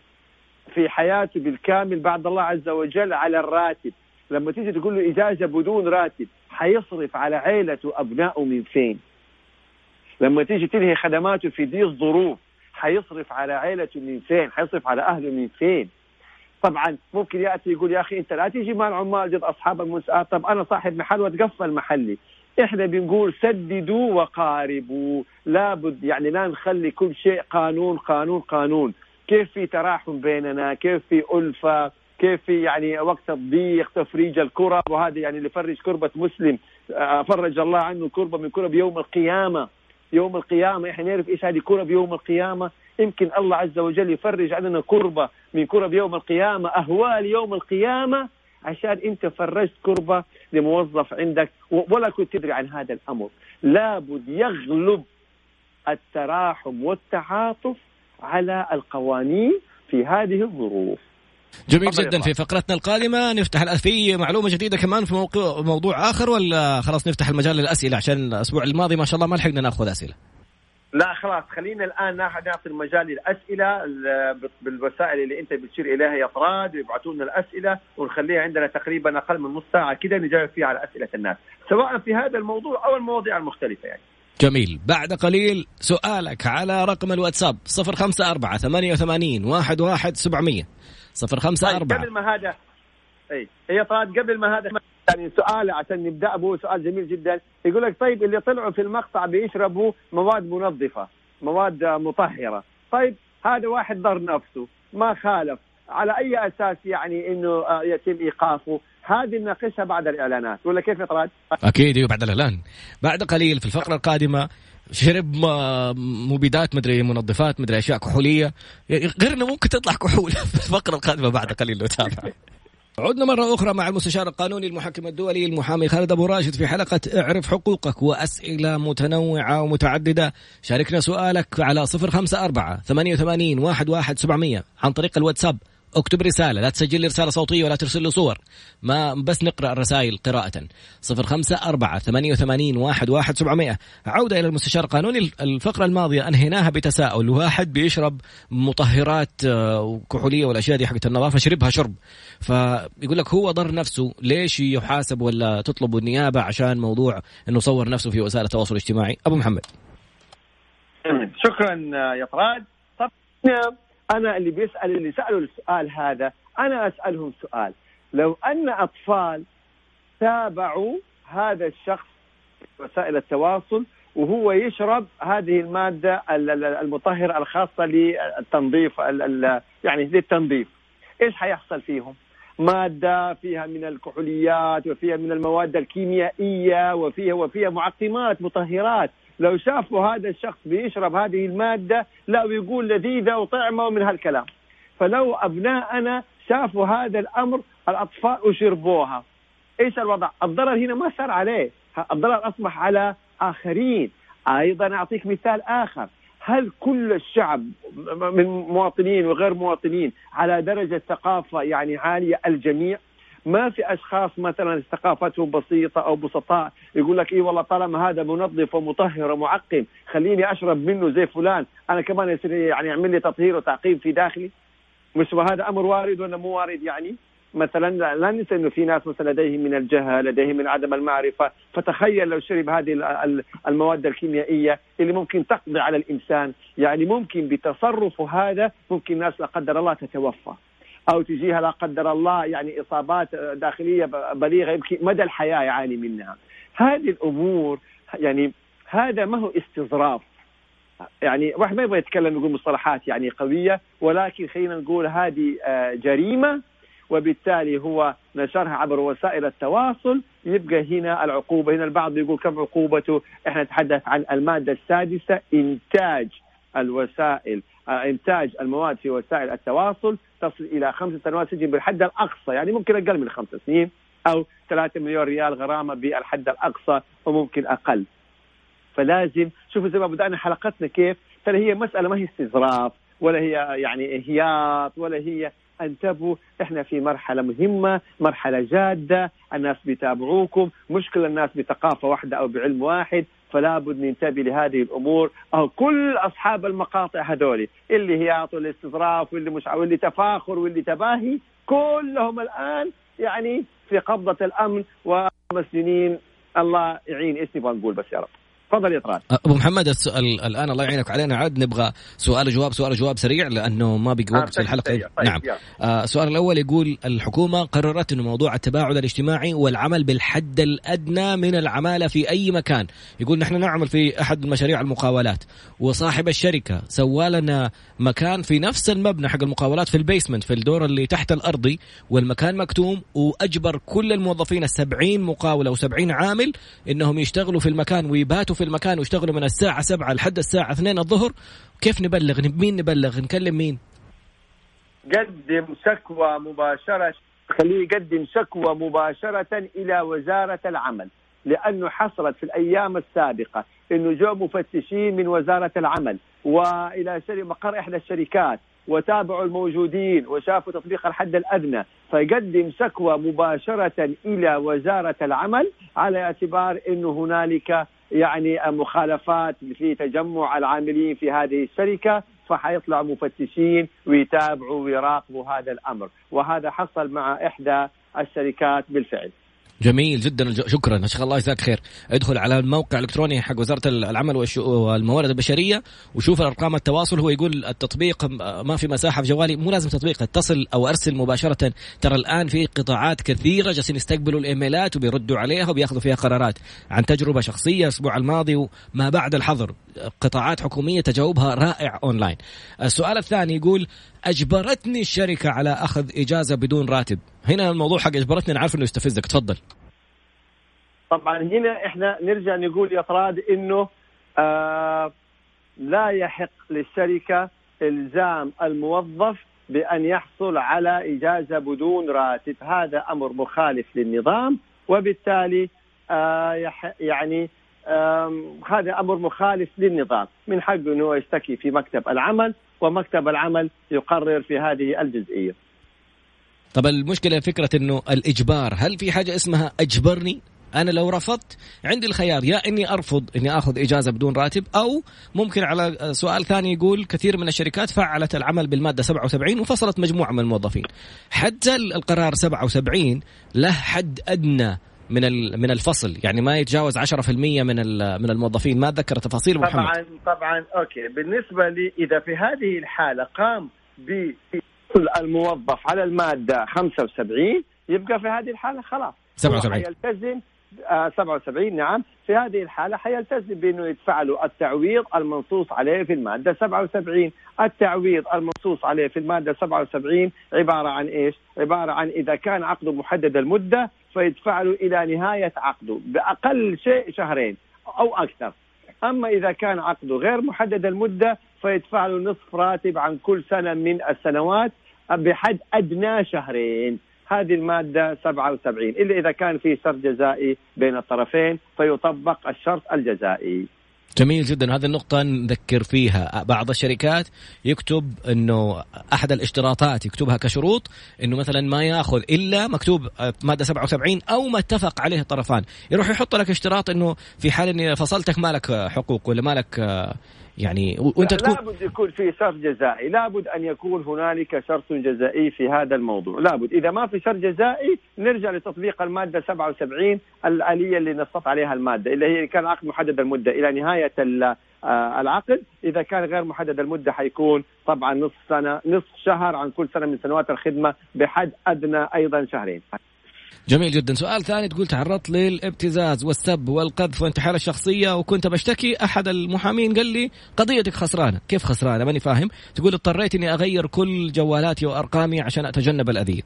في حياته بالكامل بعد الله عز وجل على الراتب. لما تيجي تقول له إجازة بدون راتب حيصرف على عائلته وأبنائه من فين؟ لما تيجي تنهي خدماته في دي الظروف حيصرف على عائلته من فين؟ حيصرف على أهله من فين؟ طبعا ممكن يأتي يقول يا أخي أنت لا تيجي مع العمال ضد أصحاب المنشات طب أنا صاحب محل واتقفل محلي. إحنا بنقول سددوا وقاربوا. لابد يعني لا نخلي كل شيء قانون قانون قانون. كيف في تراحم بيننا؟ كيف في ألفة؟ كيف في يعني وقت الضيق تفريج الكرب وهذا يعني اللي فرج كربة مسلم. آه، فرج الله عنه كربة من كرب يوم القيامة. يوم القيامة إحنا نعرف إيش هذه كرب يوم القيامة؟ يمكن الله عز وجل يفرج عننا كربة من كرب يوم القيامة. أهوال يوم القيامة عشان انت فرجت كربة لموظف عندك ولا كنت تدري عن هذا الأمر. لابد يغلب التراحم والتعاطف على القوانين في هذه الظروف. جميل جدا. في فقرتنا القادمة نفتح في معلومة جديدة كمان في موضوع, موضوع آخر ولا خلاص نفتح المجال للأسئلة؟ عشان الأسبوع الماضي ما شاء الله ما لحقنا نأخذ أسئلة. لا خلاص خلينا الآن نعطي المجال للأسئلة بالوسائل اللي أنت بتشير إليها يا طراد ويبعثوا لنا الأسئلة ونخليها عندنا تقريبا أقل من نص ساعة كده نجاوب فيها على أسئلة الناس. سواء في هذا الموضوع أو المواضيع المختلفة يعني. جميل. بعد قليل سؤالك على رقم الواتساب 054 88 11 700 054 طيب قبل ما هذا أي هي طراد قبل ما هذا يعني سؤال عشان نبدأ به سؤال جميل جدا. يقول لك طيب اللي طلعوا في المقطع بيشربوا مواد منظفة مواد مطهرة. طيب هذا واحد ضر نفسه ما خالف. على أي أساس يعني إنه آه، يتم إيقافه؟ هذه نناقشها بعد الإعلانات. ولا كيف يا طراد؟ أكيد أيوه بعد الإعلان. بعد قليل في الفقرة القادمة شرب مبيدات مدري منظفات مدري أشياء كحولية. غير إنه ممكن تطلع كحول في الفقرة القادمة بعد قليل لو تابع. عدنا مرة أخرى مع المستشار القانوني المحكم الدولي المحامي خالد أبو راشد في حلقة اعرف حقوقك وأسئلة متنوعة ومتعددة. شاركنا سؤالك على صفر خمسة أربعة ثمانية وثمانين واحد واحد سبعمية عن طريق الواتساب اكتب رسالة لا تسجل لي رسالة صوتية ولا ترسل لي صور. ما بس نقرأ الرسائل قراءة. صفر خمسة أربعة ثمانية وثمانين واحد واحد سبعمائة عودة إلى المستشار القانوني الفقرة الماضية أنهيناها بتساؤل. واحد بيشرب مطهرات آه، وكحولية والأشياء دي حقت النظافة شربها شرب. فيقول لك هو ضر نفسه. ليش يحاسب ولا تطلب النيابة عشان موضوع أنه صور نفسه في وسائل التواصل الاجتماعي؟ أبو محمد. شكرا يا فراد طب أنا اللي بيسأل اللي سألوا السؤال هذا أنا أسألهم سؤال لو أن أطفال تابعوا هذا الشخص وسائل التواصل وهو يشرب هذه المادة المطهرة الخاصة للتنظيف يعني للتنظيف إيش حيحصل فيهم؟ مادة فيها من الكحوليات وفيها من المواد الكيميائية وفيها وفيها معقمات مطهرات لو شافوا هذا الشخص بيشرب هذه المادة لا ويقول لذيذة وطعمة من هالكلام. فلو أبناءنا شافوا هذا الأمر الأطفال وشربوها إيش الوضع؟ الضرر هنا ما صار عليه. الضرر أصبح على آخرين. أيضا أعطيك مثال آخر. هل كل الشعب من مواطنين وغير مواطنين على درجة ثقافة يعني عالية الجميع؟ ما في أشخاص مثلا ثقافتهم بسيطة أو بسطاء يقول لك إي والله طالما هذا منظف ومطهر ومعقم خليني أشرب منه زي فلان أنا كمان يصير يعني يعمل لي تطهير وتعقيم في داخلي. مش هذا أمر وارد ولا مو وارد يعني؟ مثلا لا ننسى إنه في ناس مثلا لديهم من الجهل لديهم من عدم المعرفة. فتخيل لو شرب هذه المواد الكيميائية اللي ممكن تقضي على الإنسان. يعني ممكن بتصرفه هذا ممكن الناس لا قدر الله تتوفى. أو تجيها لا قدر الله يعني إصابات داخلية بليغة يمكن مدى الحياة يعاني منها. هذه الأمور يعني هذا ما هو استظراف. يعني واحد ما يبغى يتكلم يقول مصطلحات يعني قوية ولكن خلينا نقول هذه آه، جريمة وبالتالي هو نشرها عبر وسائل التواصل. يبقى هنا العقوبة. هنا البعض يقول كم عقوبته؟ إحنا نتحدث عن المادة السادسة إنتاج الوسائل. إنتاج المواد في وسائل التواصل تصل إلى خمس سنوات سجن بالحد الأقصى يعني ممكن أقل من خمس سنين أو ثلاثة مليون ريال غرامة بالحد الأقصى وممكن أقل. فلازم شوفوا زي ما بدانا حلقتنا كيف؟ ترى هي مسألة ما هي استظراف ولا هي يعني انهياط ولا هي انتبهوا إحنا في مرحلة مهمة مرحلة جادة الناس بيتابعوكم مش كل الناس بثقافة واحدة أو بعلم واحد. فلا بد ننتبه لهذه الأمور أو كل أصحاب المقاطع هذول اللي هياط واللي استظراف واللي مش واللي تفاخر واللي تباهي كلهم الآن يعني في قبضة الأمن ومسجونين الله يعين إيش نقول بس يا رب. تفضل يا أبو محمد السؤال الآن الله يعينك علينا. عاد نبغى سؤال وجواب سؤال وجواب سريع لأنه ما بقي وقت في الحلقة. طيب. نعم. آه السؤال الأول يقول الحكومة قررت إنه موضوع التباعد الاجتماعي والعمل بالحد الأدنى من العمالة في أي مكان. يقول نحن نعمل في أحد مشاريع المقاولات وصاحب الشركة سوى لنا مكان في نفس المبنى حق المقاولات في البيسمنت في الدور اللي تحت الارضي والمكان مكتوم وأجبر كل الموظفين السبعين مقاولة و70 عامل إنهم يشتغلوا في المكان ويباتوا في المكان ويشتغلوا من الساعة سبعة لحد الساعة اثنين الظهر. كيف نبلغ؟ مين نبلغ؟ نكلم مين؟ قدم شكوى مباشرة. خليه يقدم شكوى مباشرة إلى وزارة العمل لأنه حصلت في الأيام السابقة أنه جو مفتشين من وزارة العمل وإلى مقر إحدى الشركات وتابعوا الموجودين وشافوا تطبيق الحد الأدنى. فيقدم شكوى مباشرة إلى وزارة العمل على اعتبار إنه هنالك يعني مخالفات في تجمع العاملين في هذه الشركة فحيطلع مفتشين ويتابعوا ويراقبوا هذا الأمر. وهذا حصل مع إحدى الشركات بالفعل. جميل جدا. شكرا. شاء الله يجزاك خير. ادخل على الموقع الإلكتروني حق وزارة العمل والموارد البشرية وشوف ارقام التواصل. هو يقول التطبيق ما في مساحة في جوالي. مو لازم تطبيق اتصل أو أرسل مباشرة. ترى الآن في قطاعات كثيرة جالسين يستقبلوا الإيميلات وبيردوا عليها وبيأخذوا فيها قرارات. عن تجربة شخصية الأسبوع الماضي وما بعد الحظر. قطاعات حكومية تجاوبها رائع أونلاين. السؤال الثاني يقول أجبرتني الشركة على أخذ إجازة بدون راتب. هنا الموضوع حق اجبرتني أنا عارف إنه يستفزك. تفضل. طبعا هنا إحنا نرجع نقول يا طراد إنه آه لا يحق للشركة إلزام الموظف بأن يحصل على إجازة بدون راتب. هذا أمر مخالف للنظام وبالتالي آه يعني هذا أمر مخالف للنظام. من حقه إنه يشتكي في مكتب العمل ومكتب العمل يقرر في هذه الجزئية. طب المشكلة فكرة إنه الإجبار هل في حاجة اسمها أجبرني؟ أنا لو رفضت عندي الخيار يا إني أرفض إني آخذ إجازة بدون راتب أو ممكن على سؤال ثاني يقول كثير من الشركات فعلت العمل بالمادة 77 وفصلت مجموعة من الموظفين. حتى القرار 77 له حد أدنى من من الفصل يعني ما يتجاوز 10% من من الموظفين. ما ذكر تفاصيل محمد. طبعا طبعا أوكي. بالنسبة لي إذا في هذه الحالة قام ب الموظف على المادة 75 يبقى في هذه الحالة خلاص. 77 يلتزم 77 آه، نعم. في هذه الحالة حيلتزم بأنه يدفع له التعويض المنصوص عليه في المادة 77 التعويض المنصوص عليه في المادة 77 عبارة عن إيش؟ عبارة عن إذا كان عقده محدد المدة فيدفع له إلى نهاية عقده بأقل شيء شهرين أو أكثر. أما إذا كان عقده غير محدد المدة فيدفع له نصف راتب عن كل سنة من السنوات بحد أدنى شهرين. هذه المادة 77 إلا إذا كان في شرط جزائي بين الطرفين فيطبق الشرط الجزائي. جميل جدا. هذه النقطة نذكر فيها. بعض الشركات يكتب إنه أحد الاشتراطات يكتبها كشروط إنه مثلا ما يأخذ إلا مكتوب مادة 77 أو ما اتفق عليه الطرفان. يروح يحط لك اشتراط إنه في حال إني فصلتك ما لك حقوق ولا ما لك يعني وأنت تكون لابد يكون في شرط جزائي. لابد أن يكون هنالك شرط جزائي في هذا الموضوع. لابد. إذا ما في شرط جزائي نرجع لتطبيق المادة 77 الآلية اللي نصت عليها المادة اللي هي كان عقد محدد المدة إلى نهاية آه، العقد. إذا كان غير محدد المدة حيكون طبعا نصف سنة نصف شهر عن كل سنة من سنوات الخدمة بحد أدنى أيضا شهرين. جميل جدا. سؤال ثاني تقول تعرضت للابتزاز والسب والقذف وانتحار الشخصية وكنت بشتكي. أحد المحامين قال لي قضيتك خسرانة. كيف خسرانة؟ ماني فاهم. تقول اضطريت أني أغير كل جوالاتي وأرقامي عشان أتجنب الأذية.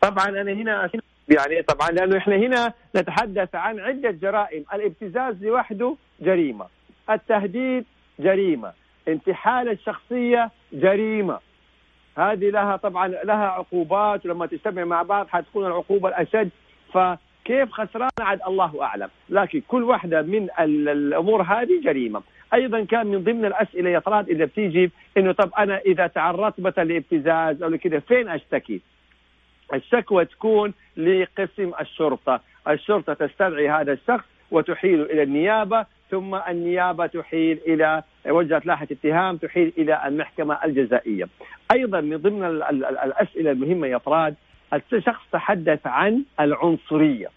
طبعا أنا هنا يعني طبعا لأنه إحنا هنا نتحدث عن عدة جرائم. الابتزاز لوحده جريمة. التهديد جريمة. انتحال الشخصية جريمة. هذه لها طبعا لها عقوبات ولما تجتمع مع بعض حتكون العقوبة الأشد. فكيف خسران؟ عاد الله أعلم. لكن كل واحدة من الأمور هذه جريمة. أيضا كان من ضمن الأسئلة يا طلعت إذا بتيجي إنه طب أنا إذا تعرضت مثلا لابتزاز أو كذا فين أشتكي؟ الشكوى تكون لقسم الشرطة، الشرطة تستدعي هذا الشخص وتحيله إلى النيابة ثم النيابة تحيل إلى وجهت لاحة اتهام تحيل إلى المحكمة الجزائية. أيضا من ضمن الأسئلة المهمة يا فراد الشخص تحدث عن العنصرية.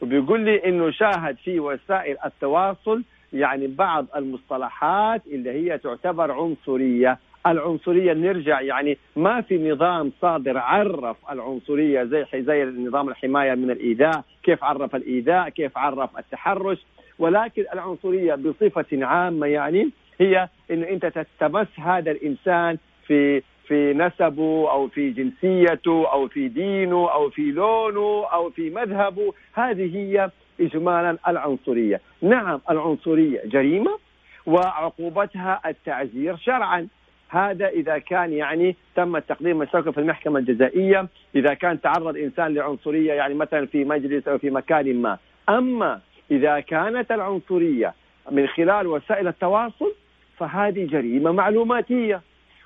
وبيقول لي إنه شاهد في وسائل التواصل يعني بعض المصطلحات اللي هي تعتبر عنصرية، العنصرية نرجع يعني ما في نظام صادر عرف العنصرية زي زي نظام الحماية من الايذاء، كيف عرف الايذاء، كيف عرف التحرش، ولكن العنصرية بصفة عامة يعني هي انه أنت تمس هذا الإنسان في في نسبه أو في جنسيته أو في دينه أو في لونه أو في مذهبه هذه هي اجمالا العنصرية. نعم العنصرية جريمة وعقوبتها التعزير شرعا. هذا إذا كان يعني تم تقديم الشكوى في المحكمة الجزائية إذا كان تعرض إنسان لعنصرية يعني مثلا في مجلس أو في مكان ما. أما إذا كانت العنصرية من خلال وسائل التواصل فهذه جريمة معلوماتية.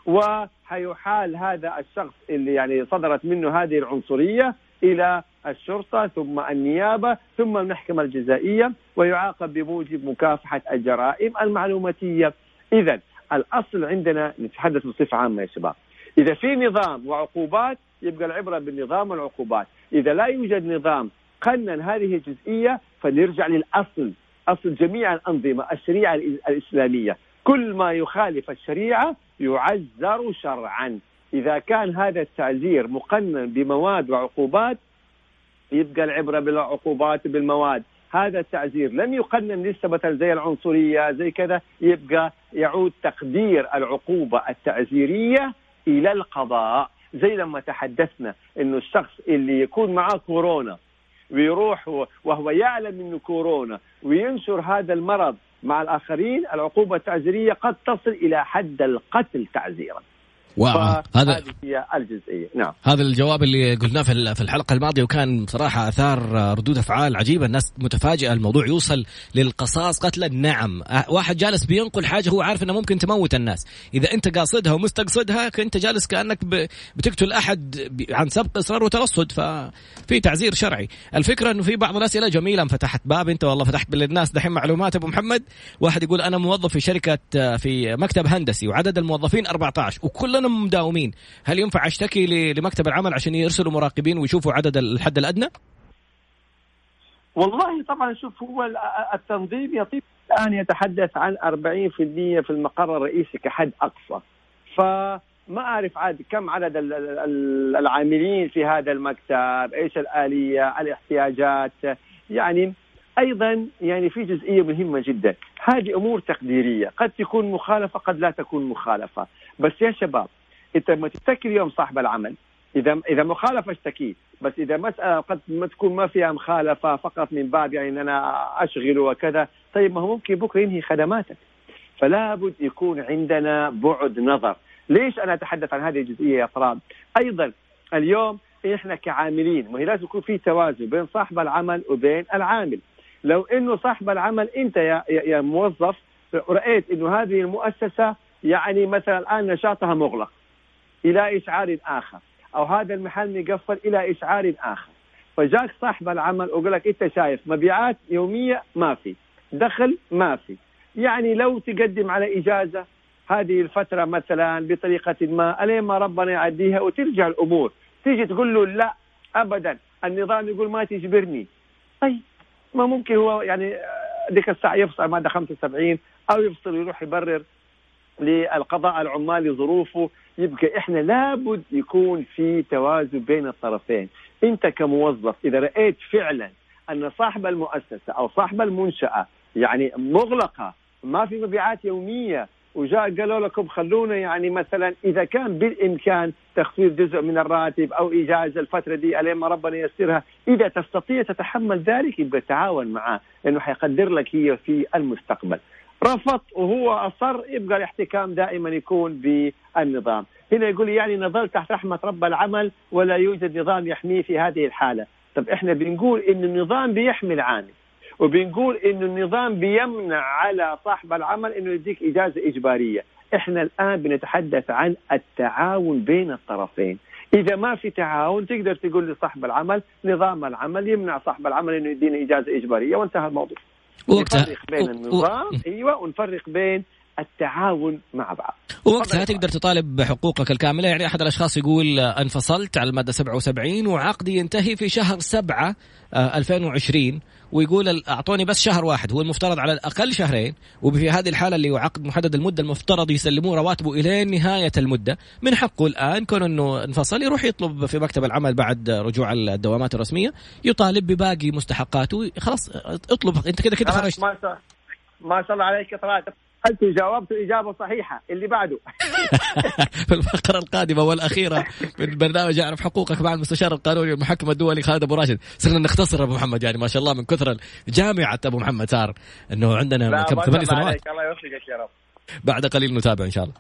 وحيحال هذا الشخص اللي يعني صدرت منه هذه العنصرية إلى الشرطة ثم النيابة ثم المحكمة الجزائية ويعاقب بموجب مكافحة الجرائم المعلوماتية. إذا الأصل عندنا نتحدث بصفة عامة يا شباب. إذا في نظام وعقوبات يبقى العبرة بالنظام والعقوبات. إذا لا يوجد نظام قنن هذه الجزئية فنرجع للأصل أصل جميع الأنظمة الشريعة الإسلامية. كل ما يخالف الشريعة يعزر شرعا. إذا كان هذا التعزير مقنن بمواد وعقوبات يبقى العبرة بالعقوبات بالمواد. هذا التعزير لم يقنن لسه مثلا زي العنصرية زي كذا يبقى يعود تقدير العقوبة التعزيرية إلى القضاء. زي لما تحدثنا إنه الشخص اللي يكون معاه كورونا ويروح وهو يعلم إنه كورونا وينشر هذا المرض مع الآخرين العقوبة التعزيرية قد تصل إلى حد القتل تعزيرا. واو هذا هي الجزئية. نعم. هذا الجواب اللي قلناه في في الحلقة الماضية وكان بصراحة آثار ردود أفعال عجيبة. الناس متفاجئة الموضوع يوصل للقصاص قتلا نعم. واحد جالس بينقل حاجة هو عارف إنه ممكن تموت الناس. إذا أنت قاصدها ومستقصدها كنت جالس كأنك بتقتل أحد عن سبق إصرار وترصد. ففي تعزير شرعي. الفكرة إنه في بعض الاسئله جميله فتحت باب؟ أنت والله فتحت للناس دحين معلومات أبو محمد. واحد يقول أنا موظف في شركة في مكتب هندسي وعدد الموظفين 14 وكلنا مداومين. هل ينفع أشتكي لمكتب العمل عشان يرسلوا مراقبين ويشوفوا عدد الحد الأدنى؟ والله طبعا شوف هو التنظيم يطيب. الآن يتحدث عن 40% في المقر الرئيسي كحد أقصى. فما أعرف عاد كم عدد العاملين في هذا المكتب إيش الآلية الاحتياجات. يعني أيضا يعني في جزئية مهمة جدا. هذه أمور تقديرية. قد تكون مخالفة قد لا تكون مخالفة. بس يا شباب انت لما تشتكي اليوم صاحب العمل إذا إذا مخالفة اشتكيه بس إذا مساله قد ما تكون ما فيها مخالفة فقط من باب يعني إن أنا اشغله وكذا طيب ما هو ممكن بكرة ينهي خدماتك. فلا بد يكون عندنا بعد نظر. ليش أنا أتحدث عن هذه الجزئية يا فراد أيضا اليوم إحنا كعاملين ما هي لازم يكون في توازن بين صاحب العمل وبين العامل. لو إنه صاحب العمل أنت يا, يا موظف رأيت إنه هذه المؤسسة يعني مثلا الآن نشاطها مغلق. إلى إشعار آخر. أو هذا المحل مقفل إلى إشعار آخر. فجاك صاحب العمل وقال لك أنت شايف مبيعات يومية ما في. دخل ما في. يعني لو تقدم على إجازة هذه الفترة مثلا بطريقة ما ألين ما ربنا يعديها وترجع الأمور. تيجي تقول له لا ابدا. النظام يقول ما تجبرني. طيب ما ممكن هو يعني ذيك الساعة يفصل ماده 75 أو يفصل ويروح يبرر. للقضاء العمالي ظروفه يبقى إحنا لابد يكون في توازن بين الطرفين. أنت كموظف إذا رأيت فعلا أن صاحب المؤسسة أو صاحب المنشأة يعني مغلقة ما في مبيعات يومية وجاء قالوا لكم خلونا يعني مثلا إذا كان بالإمكان تخفيض جزء من الراتب أو اجازه الفترة دي الين ما ربنا ييسرها. إذا تستطيع تتحمل ذلك يبقى تعاون معاه لأنه حيقدر لك هي في المستقبل. رفض وهو أصر يبقى الاحتكام دائما يكون بالنظام. هنا يقول يعني نظل تحت رحمة رب العمل ولا يوجد نظام يحميه في هذه الحالة. طب إحنا بنقول إن النظام بيحمي العامل وبنقول انه النظام بيمنع على صاحب العمل إنه يديك إجازة إجبارية. إحنا الآن بنتحدث عن التعاون بين الطرفين. إذا ما في تعاون تقدر تقول لصاحب العمل نظام العمل يمنع صاحب العمل إنه يدينا إجازة إجبارية وانتهى الموضوع. وقتها نفرق بين النظام و... أيوه ونفرق بين التعاون مع بعض. وقتها تقدر تطالب بحقوقك الكاملة. يعني أحد الأشخاص يقول أنفصلت على المادة 77 وعقدي ينتهي في شهر 7 2020 آه، ويقول أعطوني بس شهر واحد هو المفترض على الأقل شهرين وفي هذه الحالة اللي هو عقد محدد المدة المفترض يسلموه رواتبه إلى نهاية المدة. من حقه الآن كون إنه انفصل يروح يطلب في مكتب العمل بعد رجوع الدوامات الرسمية يطالب بباقي مستحقاته خلاص اطلب أنت كده كده خرجت. ما شاء الله عليك طلعت سألت وجاوبت إجابة صحيحة اللي بعده. في الفقرة القادمة والأخيرة من برنامج اعرف حقوقك مع المستشار القانوني والمحكم الدولي خالد أبو راشد. صرنا نختصر أبو محمد يعني ما شاء الله من كثر جامعة أبو محمد صار إنه عندنا كم ثمانية سنوات. الله يوفقك يا رب. بعد قليل نتابع إن شاء الله.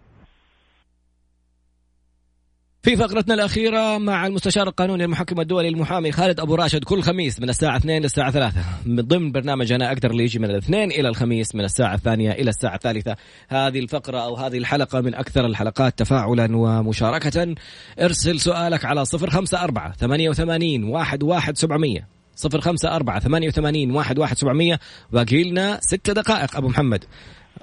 في فقرتنا الأخيرة مع المستشار القانوني المحكم الدولي المحامي خالد أبو راشد كل خميس من الساعة 2 للساعة 3 من ضمن برنامج أنا أقدر اللي يجي من الاثنين إلى الخميس من الساعة الثانية إلى الساعة الثالثة. هذه الفقرة أو هذه الحلقة من أكثر الحلقات تفاعلا ومشاركة. أرسل سؤالك على 054 88 11700 صفر خمسة أربعة ثمانية وثمانين واحد واحد سبعمية. باقي لنا ست دقائق أبو محمد.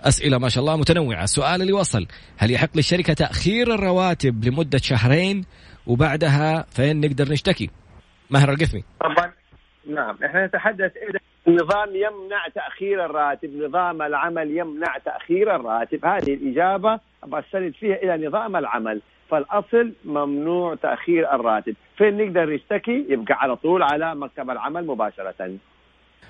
أسئلة ما شاء الله متنوعة. السؤال اللي وصل هل يحق للشركة تأخير الرواتب لمدة شهرين؟ وبعدها فين نقدر نشتكي؟ ماهر القثمي. طبعا نعم. إحنا نتحدث إذا النظام يمنع تأخير الراتب، نظام العمل يمنع تأخير الراتب، هذه الإجابة بستند فيها إلى نظام العمل، فالأصل ممنوع تأخير الراتب، فين نقدر نشتكي؟ يبقى على طول على مكتب العمل مباشرة.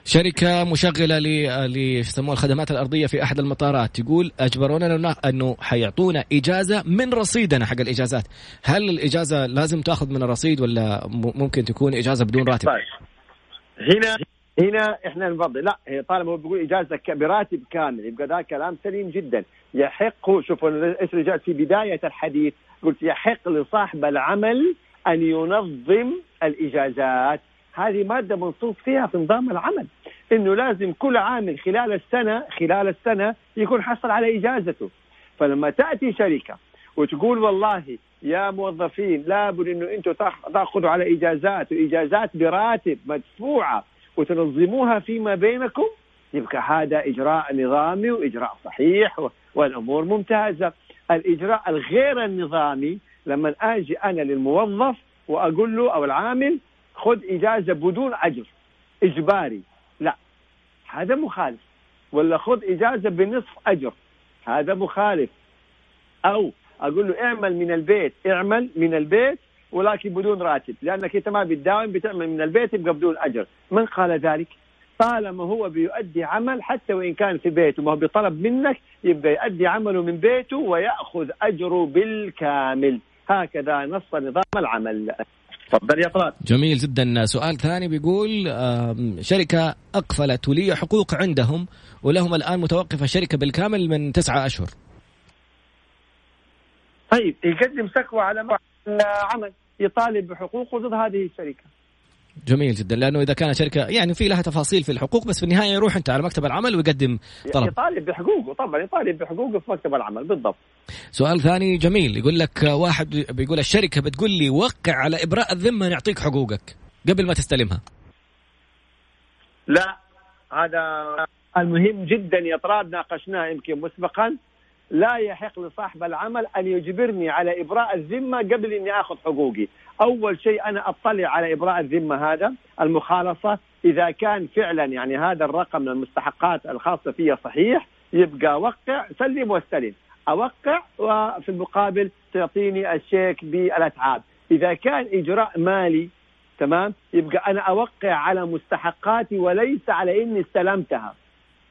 شركة مشغلة ل يسموها الخدمات الأرضية في أحد المطارات. تقول أجبرونا أنه حيعطونا إجازة من رصيدنا حق الإجازات. هل الإجازة لازم تأخذ من الرصيد ولا ممكن تكون إجازة بدون راتب؟ طيب. هنا هنا إحنا نفضل. لا هي طالما هو بيقول إجازة براتب كامل يبقى ذا كلام سليم جدا. يحق شوفوا إيش رجعت في بداية الحديث قلت يحق لصاحب العمل أن ينظم الإجازات. هذه مادة منصوص فيها في نظام العمل. إنه لازم كل عامل خلال السنة خلال السنة يكون حصل على إجازته. فلما تأتي شركة وتقول والله يا موظفين لابد إنه أنتم تأخذوا على إجازات واجازات براتب مدفوعة وتنظموها فيما بينكم يبقى هذا إجراء نظامي وإجراء صحيح والأمور ممتازة. الإجراء الغير النظامي لما أجي أنا للموظف وأقول له أو العامل خذ إجازة بدون أجر إجباري. هذا مخالف. ولا خذ إجازة بنصف أجر. هذا مخالف. أو أقول له اعمل من البيت اعمل من البيت ولكن بدون راتب لأنك أنت ما بتداوم بتعمل من البيت يبقى بدون أجر. من قال ذلك؟ طالما هو بيؤدي عمل حتى وإن كان في بيته ما هو بطلب منك يبقى يؤدي عمله من بيته ويأخذ أجره بالكامل. هكذا نص نظام العمل. تفضل يا طلال. جميل جدا. سؤال ثاني بيقول شركة أقفلت ولي حقوق عندهم ولهم الآن متوقفة الشركة بالكامل من تسعة أشهر. طيب يقدم سكوى على العمل يطالب بحقوقه ضد هذه الشركة. جميل جدا. لأنه إذا كانت شركة يعني في لها تفاصيل في الحقوق بس في النهاية يروح أنت على مكتب العمل ويقدم طلب. يطالب بحقوقه طبعا يطالب بحقوقه في مكتب العمل بالضبط. سؤال ثاني جميل. يقول لك واحد بيقول الشركة بتقول لي وقع على إبراء الذمة نعطيك حقوقك قبل ما تستلمها. لا هذا المهم جدا يا طراد ناقشناه يمكن مسبقا؟ لا يحق لصاحب العمل أن يجبرني على إبراء الذمة قبل إني آخذ حقوقي، أول شيء أنا أطلع على إبراء الذمة هذا المخالصة. إذا كان فعلا يعني هذا الرقم من المستحقات الخاصة فيها صحيح يبقى أوقع سلم واستلم، أوقع وفي المقابل تعطيني الشيك بالأتعاب، إذا كان إجراء مالي تمام يبقى أنا أوقع على مستحقاتي وليس على إني استلمتها.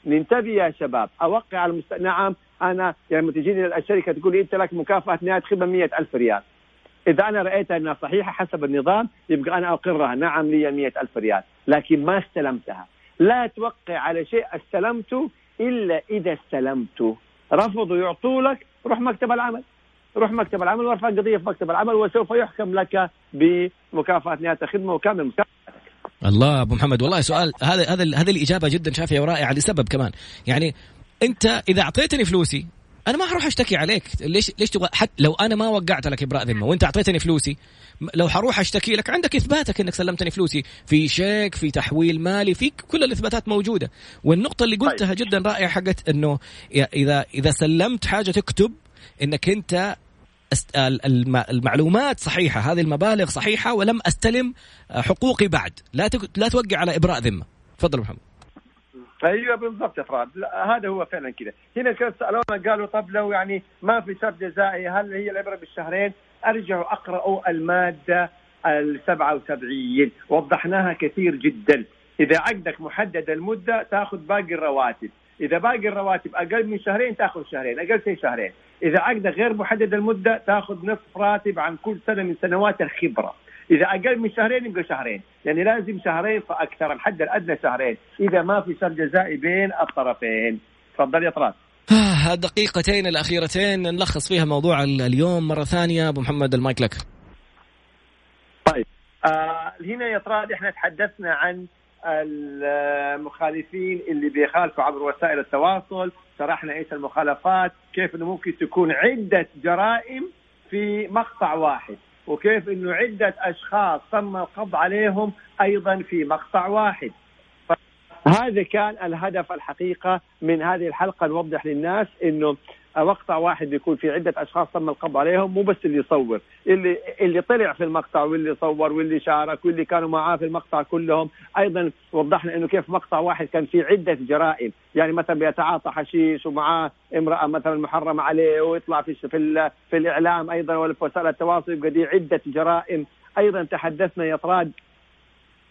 ننتبه يا شباب أوقع على المست... نعم أنا يعني لما تجيني الشركة تقول لي أنت لك مكافأة نهاية خدمة 100000 ريال. إذا أنا رايت إنها صحيحة حسب النظام يبقى أنا أقرها. نعم لي 100000 ريال. لكن ما استلمتها. لا توقع على شيء استلمته إلا إذا استلمته رفضوا يعطوا لك روح مكتب العمل. روح مكتب العمل وارفع قضية في مكتب العمل وسوف يحكم لك بمكافأة نهاية الخدمة وكامل مكافاتك الله أبو محمد والله سؤال هذا هذا هذه الإجابة جدا شافية ورائعة لسبب كمان. يعني أنت إذا أعطيتني فلوسي أنا ما حروح أشتكي عليك. ليش ليش تبغى حتى لو أنا ما وقعت لك ابراء ذمة وأنت أعطيتني فلوسي لو حروح أشتكي لك عندك إثباتك إنك سلمتني فلوسي. في شيك في تحويل مالي في كل الإثباتات موجودة. والنقطة اللي قلتها طيب. جدا رائعة حقت إنه اذا إذا سلمت حاجة تكتب إنك أنت المعلومات صحيحة هذه المبالغ صحيحة ولم أستلم حقوقي بعد. لا لا توقع على إبراء ذمة. تفضل محمد. أيوه بالضبط يا فراد هذا هو فعلا كذا. هنا سألونا قالوا طب لو يعني ما في شرط جزائي هل هي العبرة بالشهرين؟ أرجعوا أقرأوا المادة ال 77 وضحناها كثير جدا. إذا عقدك محدد المدة تأخذ باقي الرواتب. إذا باقي الرواتب أقل من شهرين تأخذ شهرين. أقل شيء شهرين. إذا عقدك غير محدد المدة تأخذ نصف راتب عن كل سنة من سنوات الخبرة. إذا أقل من شهرين يبقى شهرين. يعني لازم شهرين فأكثر الحد الأدنى شهرين. إذا ما في شر جزائي بين الطرفين. تفضل يا طلال الدقيقتين الأخيرتين نلخص فيها موضوع اليوم مرة ثانية. أبو محمد المايك لك. طيب. آه هنا يا طراد إحنا تحدثنا عن المخالفين اللي بيخالفوا عبر وسائل التواصل. شرحنا إيش المخالفات كيف إنه ممكن تكون عدة جرائم في مقطع واحد. وكيف إنه عدة أشخاص تم القبض عليهم أيضا في مقطع واحد. هذا كان الهدف الحقيقة من هذه الحلقة. نوضح للناس إنه مقطع واحد يكون في عدة أشخاص تم القبض عليهم مو بس اللي يصور. اللي اللي طلع في المقطع واللي صور واللي شارك واللي كانوا معاه في المقطع كلهم. أيضا وضحنا إنه كيف مقطع واحد كان في عدة جرائم. يعني مثلا بيتعاطى حشيش ومعاه امرأة مثلا محرمة عليه ويطلع في في, في الإعلام أيضا ولا في وسائل التواصل يبقى دي عدة جرائم. أيضا تحدثنا يا طراد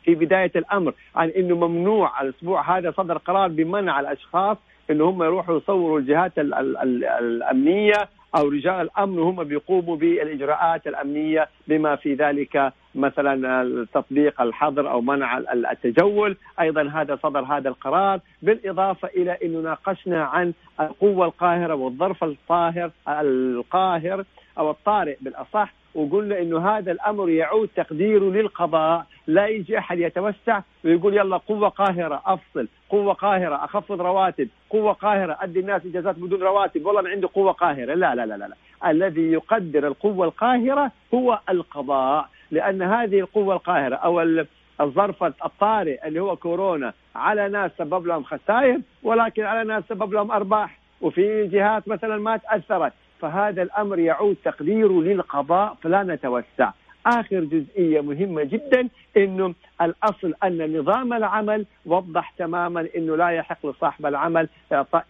في بداية الأمر عن إنه ممنوع الأسبوع هذا صدر قرار بمنع الأشخاص انه هم يروحوا يصوروا الجهات ال ال ال الأمنية أو رجال الأمن وهم بيقوموا بالإجراءات الأمنية بما في ذلك مثلا تطبيق الحظر أو منع التجول، أيضا هذا صدر هذا القرار، بالإضافة إلى انه ناقشنا عن القوة القاهرة والظرف الطاهر القاهر أو الطارئ بالأصح وقلنا إنه هذا الأمر يعود تقديره للقضاء. لا يجي أحد يتوسع ويقول يلا قوة قاهرة أفصل. قوة قاهرة أخفض رواتب. قوة قاهرة أدي الناس إجازات بدون رواتب. والله أنا عندي قوة قاهرة. لا لا لا لا, لا. الذي يقدر القوة القاهرة هو القضاء. لأن هذه القوة القاهرة أو الظرف الطارئ اللي هو كورونا على ناس سبب لهم خسائر ولكن على ناس سبب لهم أرباح. وفي جهات مثلا ما تأثرت. فهذا الأمر يعود تقديره للقضاء فلا نتوسع آخر جزئية مهمة جدا إنه الأصل أن نظام العمل وضح تماما إنه لا يحق لصاحب العمل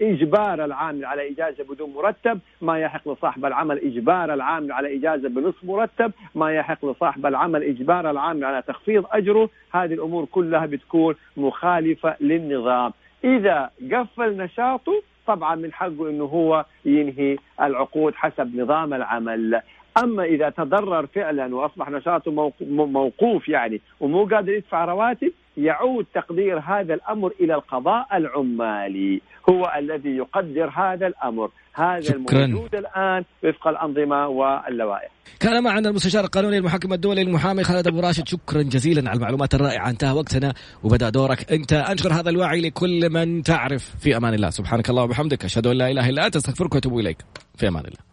إجبار العامل على إجازة بدون مرتب، ما يحق لصاحب العمل إجبار العامل على إجازة بنصف مرتب، ما يحق لصاحب العمل إجبار العامل على تخفيض أجره، هذه الأمور كلها بتكون مخالفة للنظام. إذا قفل نشاطه طبعا من حقه إنه هو ينهي العقود حسب نظام العمل. أما إذا تضرر فعلا وأصبح نشاطه موقوف يعني ومو قادر يدفع رواتب يعود تقدير هذا الأمر إلى القضاء العمالي. هو الذي يقدر هذا الأمر. هذا شكرا. الموجود الآن وفق الأنظمة واللوائح. كان معنا المستشار القانوني المحكم الدولي المحامي خالد أبو راشد. شكرا جزيلا على المعلومات الرائعة. انتهى وقتنا وبدأ دورك. انت أنشر هذا الوعي لكل من تعرف. في أمان الله. سبحانك الله وبحمدك. أشهد أن لا إله إلا أنت. أستغفرك وأتوب إليك. في أمان الله.